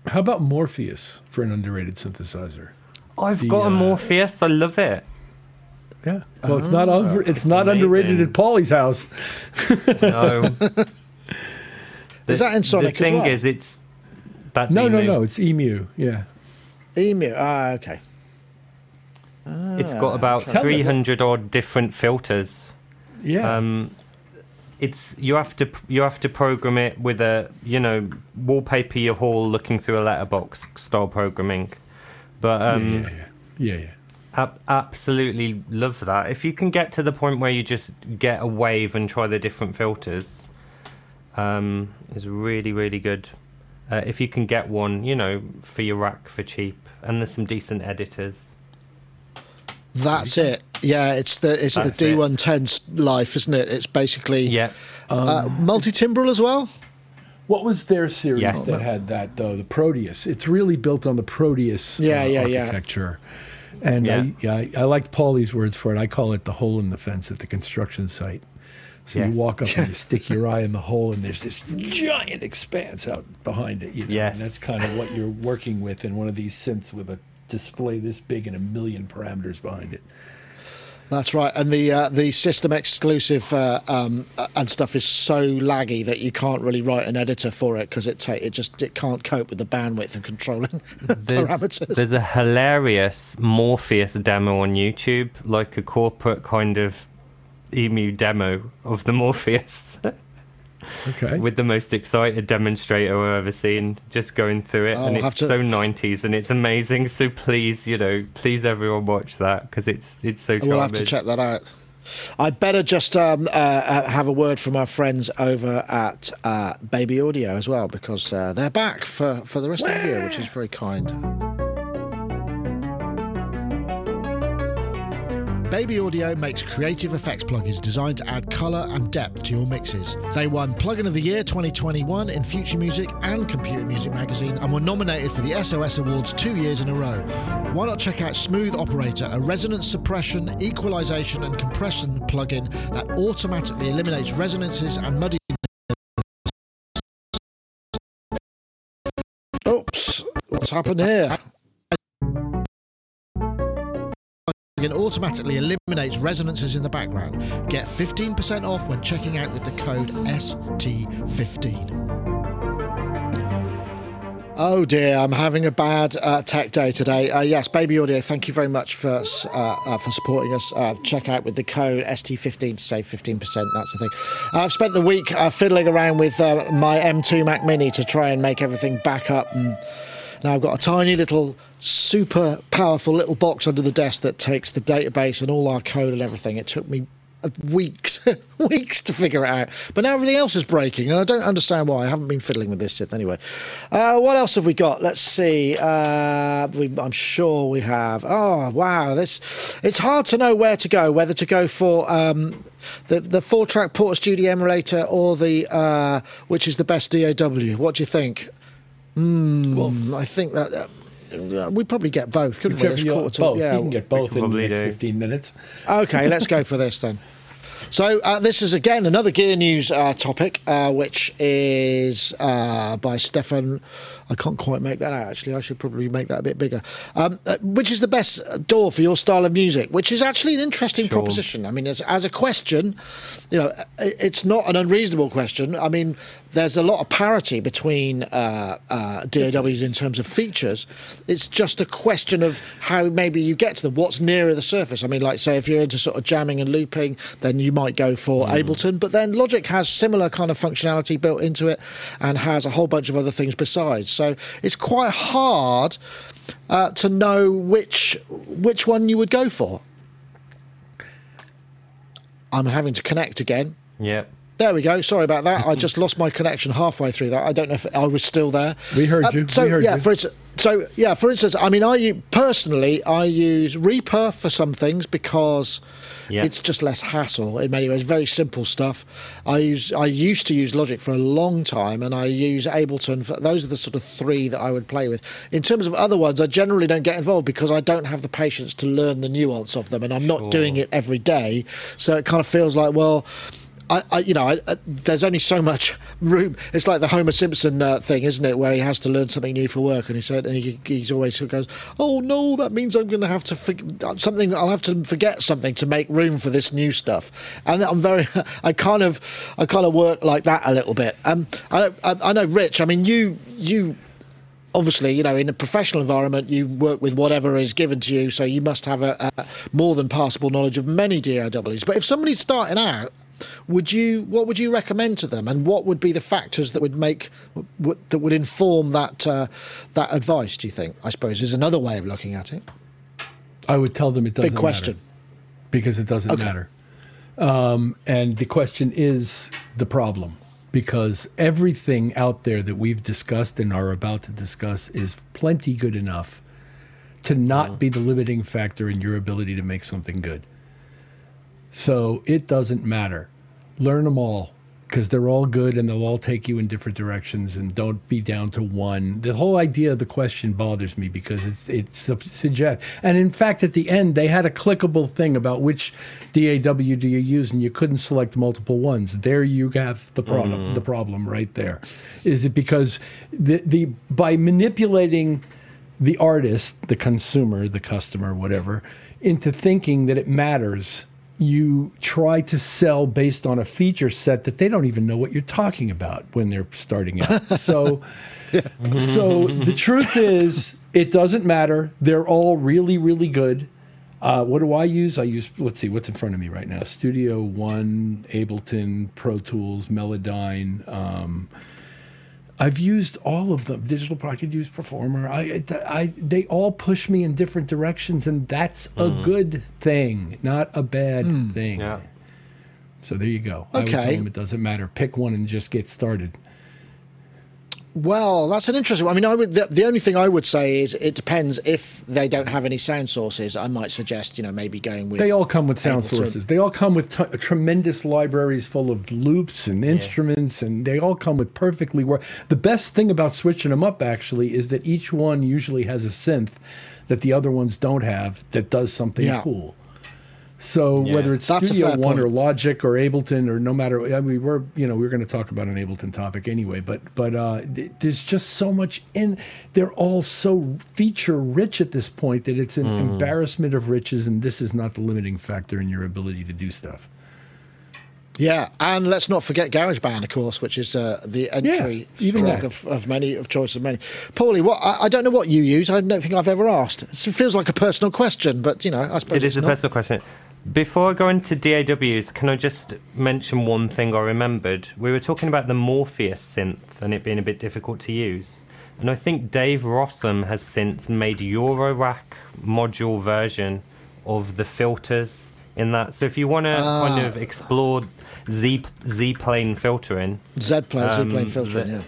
How about Morpheus for an underrated synthesizer? I've The, got a uh, Morpheus. I love it. Yeah. Well, it's not over, it's not amazing. underrated at Paulie's house. No. Is that in Sonic The as thing well? is, it's that's No, no, Emu. no. It's Emu. Yeah. Emu. Ah, okay. It's got about 300 odd different filters. Yeah. Um, it's you have to you have to program it with a you know wallpaper your hall looking through a letterbox style programming, but um, yeah, yeah, yeah. Yeah, yeah. ab- absolutely love that. If you can get to the point where you just get a wave and try the different filters, um, is really really good. Uh, if you can get one, you know, for your rack for cheap, and there's some decent editors. That's it. Yeah, it's the it's That's the it. D110's life, isn't it? It's basically Yeah, uh, multi timbral as well. What was their series Yes. that had that though? The Proteus. It's really built on the Proteus Yeah, uh, yeah, yeah. And Yeah. I, yeah, I, I liked Paulie's words for it. I call it the hole in the fence at the construction site. So Yes. you walk up and you stick your eye in the hole, and there's this giant expanse out behind it. You know? Yes. And that's kind of what you're working with in one of these synths with a display this big and a million parameters behind it. That's right, and the uh, the system exclusive uh, um, and stuff is so laggy that you can't really write an editor for it because it ta- it just it can't cope with the bandwidth of controlling there's, parameters. there's a hilarious Morpheus demo on YouTube, like a corporate kind of emu demo of the Morpheus Okay. with the most excited demonstrator I've ever seen, just going through it, Oh, and I'll have it's to- so 90s and it's amazing. So please, you know, please everyone watch that because it's it's so charming. We'll have to check that out. I better just um, uh, uh, have a word from our friends over at uh, Baby Audio as well because uh, they're back for, for the rest of the year, which is very kind. Baby Audio makes creative effects plugins designed to add colour and depth to your mixes. They won Plugin of the Year 2021 in Future Music and Computer Music Magazine and were nominated for the SOS Awards two years in a row. Why not check out Smooth Operator, a resonance suppression, equalization, and compression plugin that automatically eliminates resonances and muddy. Oops, what's happened here? Plugin automatically eliminates resonances in the background. Get 15% off when checking out with the code ST15. Oh dear, I'm having a bad uh, tech day today. Uh, yes, Baby Audio, thank you very much for uh, uh, for supporting us. Uh, check out with the code ST15 to save 15%. That's the thing. I've spent the week uh, fiddling around with my M2 Mac Mini to try and make everything back up. And now I've got a tiny little, super powerful little box under the desk that takes the database and all our code and everything. It took me weeks, weeks to figure it out. But now everything else is breaking, and I don't understand why. I haven't been fiddling with this yet. Anyway, uh, what else have we got? Let's see. Uh, we, I'm sure we have. Oh wow, this. It's hard to know where to go. Whether to go for. Um, the the four track Portastudio emulator or the uh, which is the best DAW? What do you think? Hmm, I think that uh, we'd probably get both, couldn't we? Whichever It's quarter to- both. yeah. you can get both in the next do. 15 minutes. Okay, let's go for this then. So uh, this is again another gear news uh, topic, uh, which is uh, by Stefan. I can't quite make that out. Actually, I should probably make that a bit bigger. Um, uh, which is the best DAW for your style of music? Which is actually an interesting proposition. I mean, as, as a question, you know, it's not an unreasonable question. I mean, there's a lot of parity between uh, uh, DAWs in terms of features. It's just a question of how maybe you get to them. What's nearer the surface? I mean, like say if you're into sort of jamming and looping, then you might go for Ableton. But then Logic has similar kind of functionality built into it, and has a whole bunch of other things besides. So it's quite hard uh, to know which which one you would go for. I'm having to connect again. Yep. There we go. Sorry about that. I just lost my connection halfway through that. I don't know if I was still there. We heard Uh, you. So We heard yeah, you. for instance, so yeah, for instance, I mean, I personally I use Reaper for some things because Yeah. it's just less hassle in many ways. Very simple stuff. I use I used to use Logic for a long time, and I use Ableton. For, those are the sort of three that I would play with. In terms of other ones, I generally don't get involved because I don't have the patience to learn the nuance of them, and I'm not doing it every day. So it kind of feels like well. I, I, you know, I, I, there's only so much room. It's like the Homer Simpson uh, thing, isn't it, where he has to learn something new for work, and he said, and he, he's always sort of goes, "Oh no, that means I'm going to have to forg something. I'll have to forget something to make room for this new stuff." And I'm very, I kind of, I kind of work like that a little bit. Um, I, I, know, Rich. I mean, you, you obviously, you know, in a professional environment, you work with whatever is given to you, so you must have a, a more than passable knowledge of many DAWs. But if somebody's starting out, would you what would you recommend to them, and what would be the factors that would make w- that would inform that uh, that advice? Do you think? I suppose is another way of looking at it. I would tell them it doesn't matter. Big question. matter because it doesn't Okay. matter. Um, and the question is the problem because everything out there that we've discussed and are about to discuss is plenty good enough to not be the limiting factor in your ability to make something good. So it doesn't matter. Learn them all because they're all good and they'll all take you in different directions and don't be down to one. The whole idea of the question bothers me because it's it's suggest and in fact at the end they had a clickable thing about which DAW do you use and you couldn't select multiple ones. There you have the problem mm-hmm. the problem right there. Is it because the the by manipulating the artist, the consumer, the customer, whatever, into thinking that it matters. You try to sell based on a feature set that they don't even know what you're talking about when they're starting out. So, so the truth is, it doesn't matter. They're all really, really good. Uh, what do I use? I use, let's see, what's in front of me right now? Studio One, Ableton, Pro Tools, Melodyne. Um, I've used all of them. Digital Pro, I could use Performer. I, I, they all push me in different directions, and that's a mm. good thing, not a bad mm. thing. Yeah. So there you go. I would tell Okay. it doesn't matter. Pick one and just get started. Well, that's an interesting. One. I mean, I would. The, the only thing I would say is it depends if they don't have any sound sources. I might suggest, you know, maybe going with. They all come with sound Ableton. sources. They all come with t- tremendous libraries full of loops and instruments, and they all come with perfectly. The best thing about switching them up, actually, is that each one usually has a synth that the other ones don't have that does something Yeah. cool. So Yeah. whether it's That's Studio fair One or. Logic or Ableton or no matter, I mean, we're you know we're going to talk about an Ableton topic anyway, but but uh, th- there's just so much in. They're all so feature rich at this point that it's an embarrassment of riches, and this is not the limiting factor in your ability to do stuff. Yeah, and let's not forget GarageBand, of course, which is uh, the entry even drug of, of many of choice of many. Paulie, what I, I don't know what you use. I don't think I've ever asked. It feels like a personal question, but you know, I suppose It is it's a not. personal question. Before I go into DAWs, can I just mention one thing I remembered? We were talking about the Morpheus synth and it being a bit difficult to use. And I think Dave Rossum has since made Eurorack module version of the filters in that. So if you want to kind of explore Z Z plane filtering, Z plane, Z plane um, filtering. the- yeah,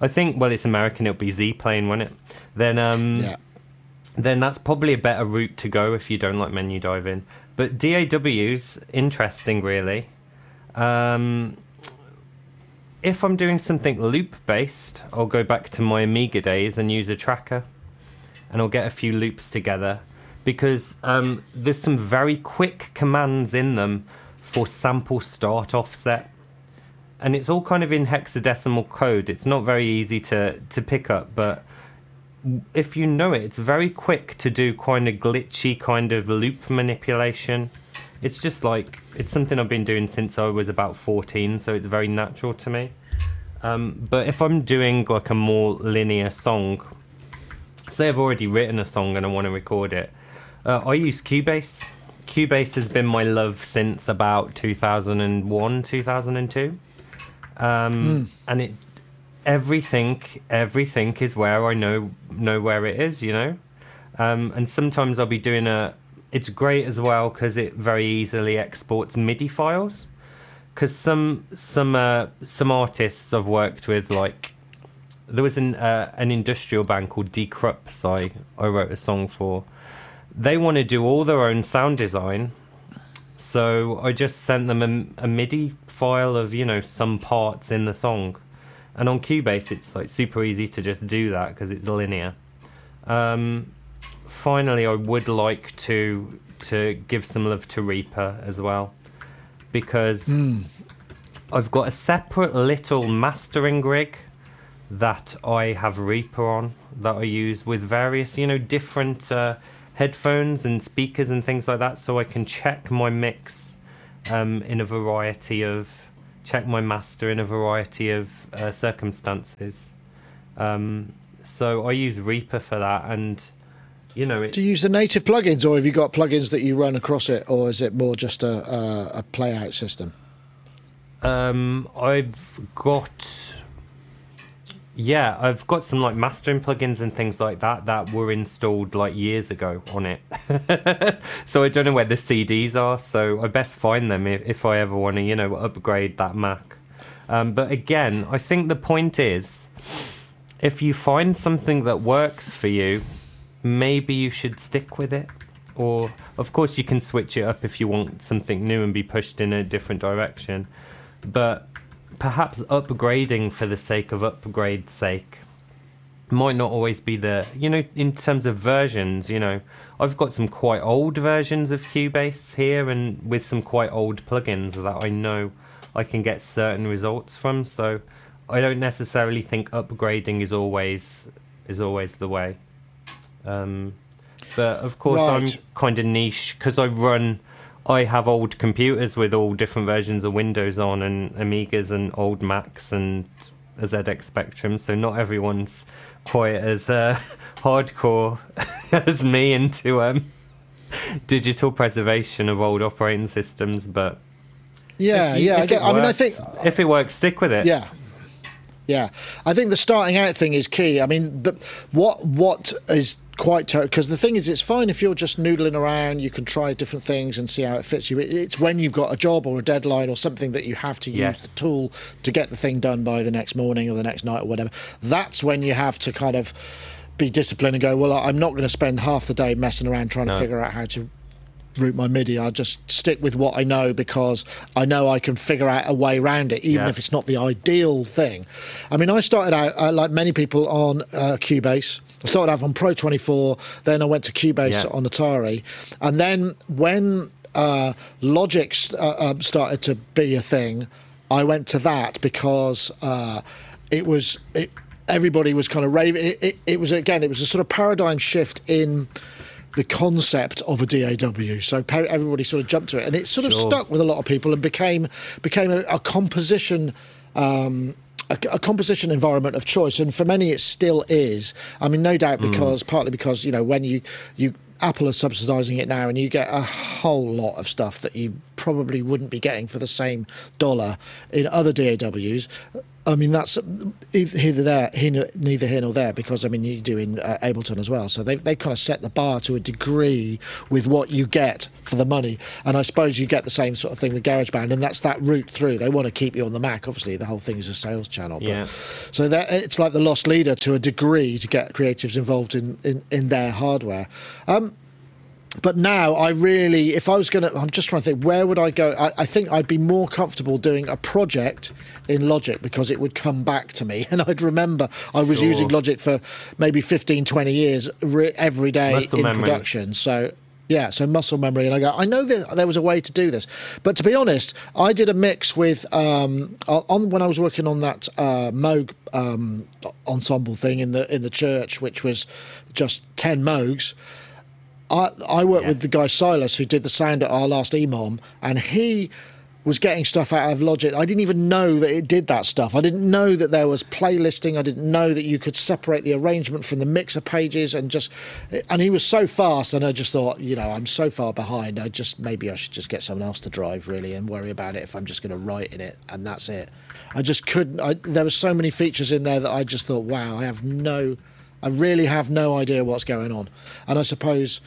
I think well it's American, it'll be Z plane, won't it? Then um, yeah. then that's probably a better route to go if you don't like menu diving. But DAWs, interesting, really. Um, if I'm doing something loop based, I'll go back to my Amiga days and use a tracker, and I'll get a few loops together because um, there's some very quick commands in them for sample start offset. And it's all kind of in hexadecimal code. It's not very easy to, to pick up, but if you know it, it's very quick to do kind of glitchy kind of loop manipulation. It's just like it's something I've been doing since I was about 14, so it's very natural to me. Um, but if I'm doing like a more linear song, say I've already written a song and I want to record it, uh, I use Cubase. Cubase has been my love since about 2001, 2002. Um, And it everything everything is where I know know where it is, you know. Um, and sometimes I'll be doing a. It's great as well because it very easily exports MIDI files. Because some some uh, some artists I've worked with, like there was an uh, an industrial band called Decrups I I wrote a song for. They want to do all their own sound design, so I just sent them a, a MIDI file of you know some parts in the song, and on Cubase it's like super easy to just do that because it's linear. Um, finally, I would like to to give some love to Reaper as well, because I've got a separate little mastering rig that I have Reaper on that I use with various you know different uh, headphones and speakers and things like that, so I can check my mix um, in a variety of check my master in a variety of uh, circumstances. Um, so I use Reaper for that, and you know, it, Do you use the native plugins, or have you got plugins that you run across it, or is it more just a a, a play out system? um, I've got yeah, I've got some like mastering plugins and things like that that were installed like years ago on it. so I don't know where the CDs are, so I best find them if, if I ever want to, you know, upgrade that Mac. Um, but again, I think the point is if you find something that works for you, maybe you should stick with it. Or, of course, you can switch it up if you want something new and be pushed in a different direction. But perhaps upgrading for the sake of upgrade's sake might not always be the you know in terms of versions you know i've got some quite old versions of cubase here and with some quite old plugins that i know i can get certain results from so i don't necessarily think upgrading is always is always the way. Um but of course i'm kind of niche because i run I have old computers with all different versions of Windows on and Amigas and old Macs and a ZX Spectrum, so not everyone's quite as uh, hardcore as me into um, digital preservation of old operating systems. But Yeah, you- yeah. I, get, it I mean, I think if it works, stick with it. Yeah. Yeah, I think the starting out thing is key. I mean, but what what is quite terrible because the thing is, it's fine if you're just noodling around. You can try different things and see how it fits you. It's when you've got a job or a deadline or something that you have to use Yes. the tool to get the thing done by the next morning or the next night or whatever. That's when you have to kind of be disciplined and go. Well, I'm not going to spend half the day messing around trying to figure out how to route my MIDI. I'll just stick with what I know because I know I can figure out a way around it, even Yeah. if it's not the ideal thing. I mean, I started out, uh, like many people, on uh, Cubase. I started out on Pro 24, then I went to Cubase Yeah. on Atari. And then when uh, Logic uh, uh, started to be a thing, I went to that because uh, it was. It, Everybody was kind of raving. It, it, it was again. It was a sort of paradigm shift in the concept of a DAW. So everybody sort of jumped to it, and it sort of Sure. stuck with a lot of people and became became a, a composition. Um, a, a composition environment of choice, and for many it still is. I mean, no doubt because partly because you know when you you Apple are subsidising it now, and you get a whole lot of stuff that you probably wouldn't be getting for the same dollar in other DAWs. I mean, that's either there, neither here nor there, because I mean, you're doing uh, Ableton as well. So they've, they've kind of set the bar to a degree with what you get for the money. And I suppose you get the same sort of thing with GarageBand, and that's that route through. They want to keep you on the Mac. Obviously, the whole thing is a sales channel. But, Yeah. So that it's like the lost leader to a degree to get creatives involved in, in, in their hardware. Um, but now I really, if I was going to, I'm just trying to think, where would I go? I, I think I'd be more comfortable doing a project in Logic because it would come back to me and I'd remember I was Sure. using Logic for maybe 15, 20 years re- every day Muscle in memory. production. So. Yeah, so muscle memory, and I go. I know that there was a way to do this, but to be honest, I did a mix with um, on when I was working on that uh, Moog um, ensemble thing in the in the church, which was just ten Moogs. I, I worked Yeah. with the guy Silas who did the sound at our last EMOM, and he was getting stuff out of Logic. I didn't even know that it did that stuff. I didn't know that there was playlisting. I didn't know that you could separate the arrangement from the mixer pages and just. And he was so fast, and I just thought, you know, I'm so far behind. I just maybe I should just get someone else to drive really and worry about it if I'm just going to write in it, and that's it. I just couldn't. I, there were so many features in there that I just thought, wow, I have no. I really have no idea what's going on, and I suppose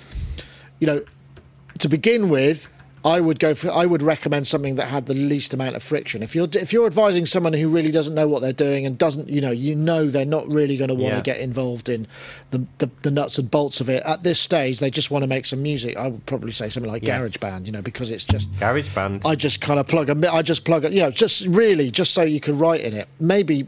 you know, to begin with, I would go for. I would recommend something that had the least amount of friction. If you're if you're advising someone who really doesn't know what they're doing and doesn't, you know, you know they're not really going to want to Yeah. get involved in the, the the nuts and bolts of it at this stage. They just want to make some music. I would probably say something like Yes. GarageBand, you know, because it's just GarageBand. I just kind of plug a. I just plug it, you know, just really just so you can write in it. Maybe,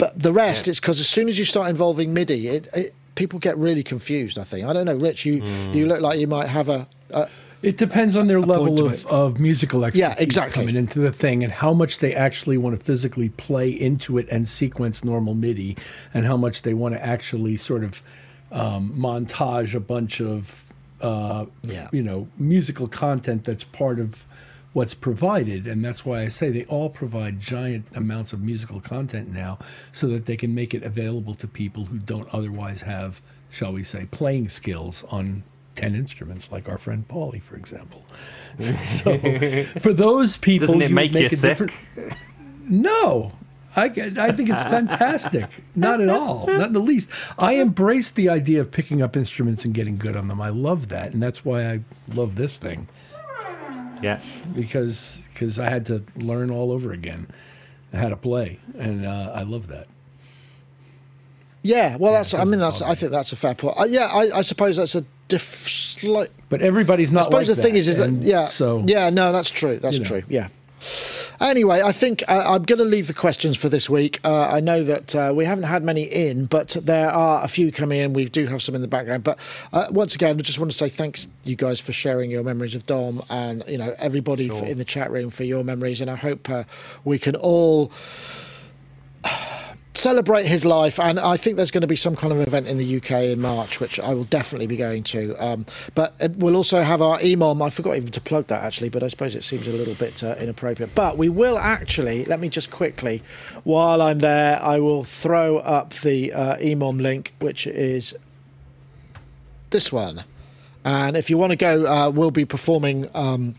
but the rest Yeah. it's because as soon as you start involving MIDI, it, it people get really confused. I think. I don't know, Rich. You Hmm. you look like you might have a. a It depends on their point level of, of musical expertise yeah, exactly. coming into the thing and how much they actually want to physically play into it and sequence normal MIDI and how much they want to actually sort of um, montage a bunch of uh, Yeah. you know musical content that's part of what's provided and that's why I say they all provide giant amounts of musical content now so that they can make it available to people who don't otherwise have shall we say playing skills on 10 instruments like our friend Paulie for example so for those people Doesn't it make you a sick? no I, get- I think it's fantastic. Not at all. Not in the least. I embrace the idea of picking up instruments and getting good on them. I love that. And that's why I love this thing yeah. because cause I had to learn all over again how to play. And uh, I love that. yeah, well, that's. I mean, that's. I think that's a fair point. Uh, yeah, I, I suppose that's a diff, slight. But everybody's not. I suppose like the thing that. is, is that yeah, So yeah, no, that's true. That's you know. true. Yeah. Anyway, I think uh, I'm going to leave the questions for this week. Uh, I know that uh, we haven't had many in, but there are a few coming in. We do have some in the background. But uh, once again, I just want to say thanks, you guys, for sharing your memories of Dom, and you know everybody Sure. in the chat room for your memories. And I hope uh, we can all celebrate his life and i think there's going to be some kind of event in the uk in march which i will definitely be going to um, but uh, we'll also have our emom i forgot even to plug that actually but i suppose it seems a little bit uh, inappropriate but we will actually let me just quickly while i'm there i will throw up the uh, emom link which is this one and if you want to go, uh, we'll be performing. Um,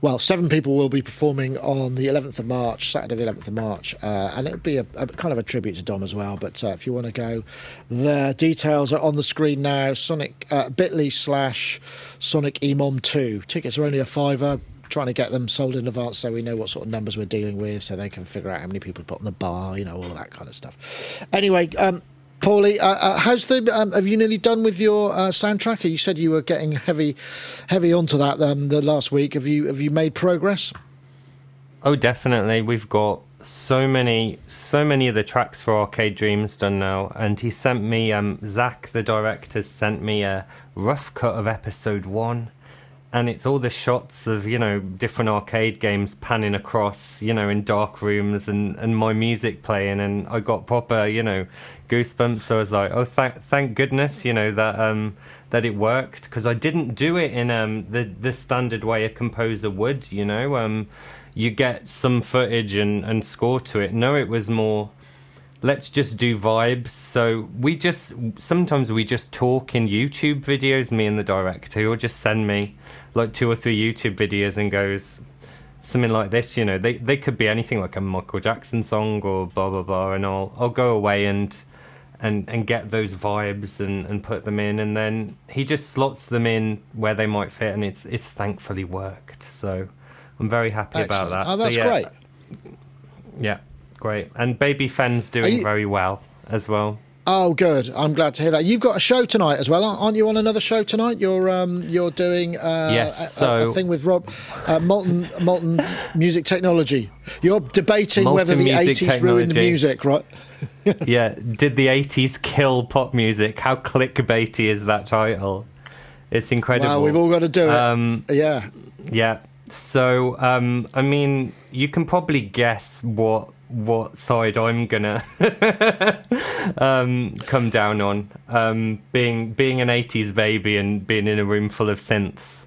well, seven people will be performing on the 11th of March, Saturday, the 11th of March, uh, and it'll be a, a kind of a tribute to Dom as well. But uh, if you want to go, the details are on the screen now. Sonic uh, Bitly slash Sonic Emom Two tickets are only a fiver. Trying to get them sold in advance so we know what sort of numbers we're dealing with, so they can figure out how many people put on the bar, you know, all of that kind of stuff. Anyway, um, Paulie, uh, uh, how's the? Um, have you nearly done with your uh, soundtrack? You said you were getting heavy, heavy onto that um, the last week. Have you have you made progress? Oh, definitely. We've got so many, so many of the tracks for Arcade Dreams done now. And he sent me, um, Zach, the director, sent me a rough cut of episode one. And it's all the shots of, you know, different arcade games panning across, you know, in dark rooms and, and my music playing. And I got proper, you know, goosebumps. So I was like, oh, thank, thank goodness, you know, that, um, that it worked because I didn't do it in um the the standard way a composer would. You know, um, you get some footage and and score to it. No, it was more. Let's just do vibes. So we just sometimes we just talk in YouTube videos. Me and the director, he'll just send me like two or three YouTube videos and goes something like this. You know, they they could be anything like a Michael Jackson song or blah blah blah, and I'll I'll go away and and and get those vibes and and put them in, and then he just slots them in where they might fit, and it's it's thankfully worked. So I'm very happy Excellent. about that. Oh, So, that's yeah, great. Yeah, great. And Baby Fen's doing you- very well as well. Oh, good. I'm glad to hear that. You've got a show tonight as well, aren't you? On another show tonight, you're um, you're doing uh, Yes, a- a, so- a thing with Rob, uh, Molten Molten Music Technology. You're debating whether the Music 80s ruined the music, right? yeah, did the 80s kill pop music? How clickbaity is that title? It's incredible. Well, we've all got to do it. Um, yeah. Yeah. So, um, I mean, you can probably guess what what side I'm gonna um, come down on. Um, being being an '80s baby and being in a room full of synths,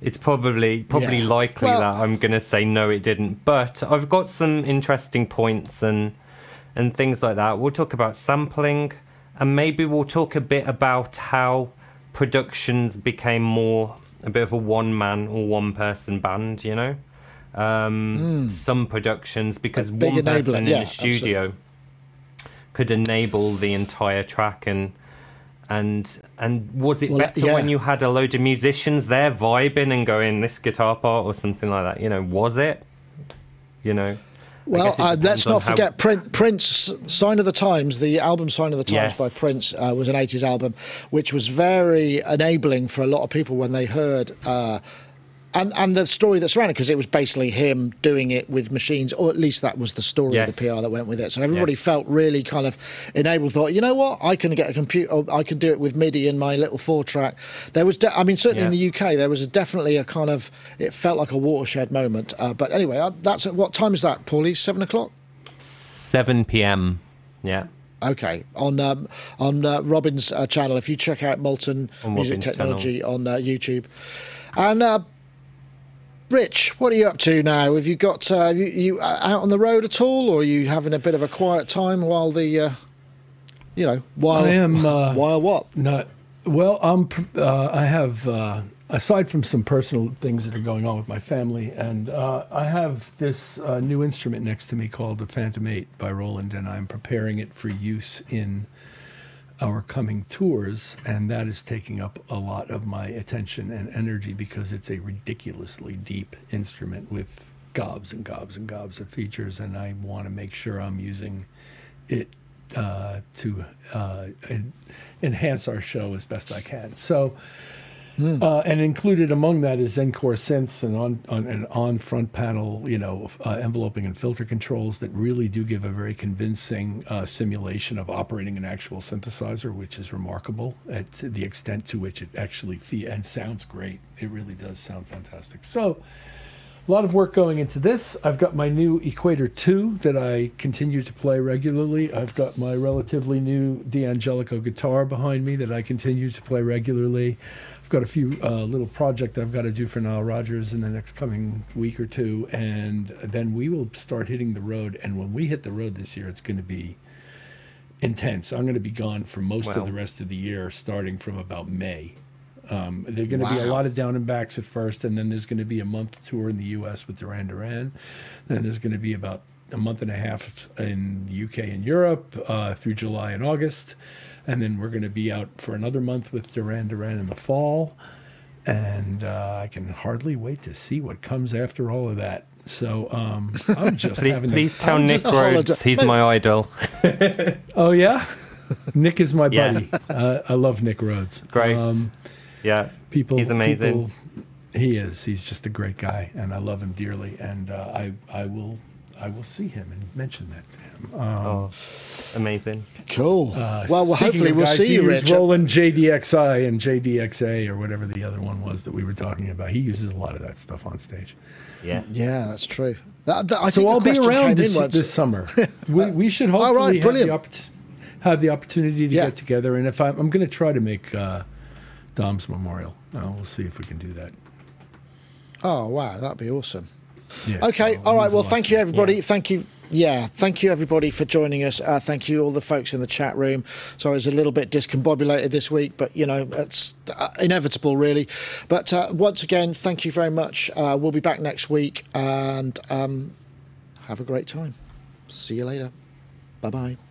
it's probably probably Yeah. likely Well- that I'm gonna say no, it didn't. But I've got some interesting points and and things like that. We'll talk about sampling, and maybe we'll talk a bit about how productions became more a bit of a one man or one person band. You know, um, some productions because one person enabler, in the studio could enable the entire track and. And and was it Well, better yeah. when you had a load of musicians there vibing and going this guitar part or something like that? You know, was it? You know. Well, uh, let's not how- forget Prince, Sign of the Times, the album Sign of the Times Yes. by Prince uh, was an 80s album, which was very enabling for a lot of people when they heard. Uh, and, and the story that surrounded because it was basically him doing it with machines, or at least that was the story Yes. of the PR that went with it. So everybody Yes. felt really kind of enabled. Thought, you know what, I can get a computer, I can do it with MIDI in my little four track. There was, de- I mean, certainly in the UK, there was a, definitely a kind of, it felt like a watershed moment. Uh, but anyway, uh, that's what time is that, Paulie? Seven o'clock. 7 p.m. Yeah. Okay, on um, on uh, Robin's uh, channel, if you check out Molten Music Technology on uh, YouTube, and uh, Rich, what are you up to now? Have you got uh, you, you uh, out on the road at all, or are you having a bit of a quiet time while the, uh, you know, while I am, uh, while what? Not well. I'm. Uh, I have. Uh, aside from some personal things that are going on with my family, and uh, I have this uh, new instrument next to me called the Fantom Eight by Roland, and I'm preparing it for use in our coming tours, and that is taking up a lot of my attention and energy because it's a ridiculously deep instrument with gobs and gobs and gobs of features, and I want to make sure I'm using it uh, to uh, en- enhance our show as best I can. So. Uh, and included among that is ZEN-Core synths and on, on and on front panel, you know, uh, enveloping and filter controls that really do give a very convincing uh, simulation of operating an actual synthesizer, which is remarkable at the extent to which it actually fe- and sounds great. It really does sound fantastic. So, a lot of work going into this. I've got my new Equator 2 that I continue to play regularly. I've got my relatively new D'Angelico guitar behind me that I continue to play regularly. I've got a few uh, little project I've got to do for Nile Rodgers in the next coming week or two, and then we will start hitting the road. And when we hit the road this year, it's going to be intense. I'm going to be gone for most of the rest of the year, starting from about May. Um, there are going to be a lot of down and backs at first, and then there's going to be a month tour in the U.S. with Duran Duran. Then there's going to be about a month and a half in UK and Europe uh, through July and August, and then we're going to be out for another month with Duran Duran in the fall. And uh, I can hardly wait to see what comes after all of that. So um, I'm just Please, having. please tell I'm Nick. Rhodes he's my idol. Oh yeah, Nick is my Yeah. buddy. Uh, I love Nick Rhodes. Great. Um, Yeah. people, He's amazing. people- he is. He's just a great guy, and I love him dearly. And uh, I, I will, I will see him and mention that to him. Um, Oh, amazing. Cool. uh, well, well, hopefully we'll guys see you, use Rich. Roland JD-Xi and JD-XA or whatever the other one was that we were talking about. He uses a lot of that stuff on stage. Yeah. Yeah, that's true. That, that, I so think I'll the be question around this, in this summer. we, we should All hopefully right, have, the oppor- have the opportunity to Yeah. get together. And if I'm, I'm going to try to make uh, Dom's memorial. Uh, we'll see if we can do that. Oh wow, that'd be awesome. Yeah, Okay, all right. Well, thank you, everybody. Yeah. Thank you. Yeah, thank you, everybody, for joining us. Uh, thank you, all the folks in the chat room. Sorry, I was a little bit discombobulated this week, but you know, it's uh, inevitable, really. But uh, once again, thank you very much. Uh, we'll be back next week and um, have a great time. See you later. Bye bye.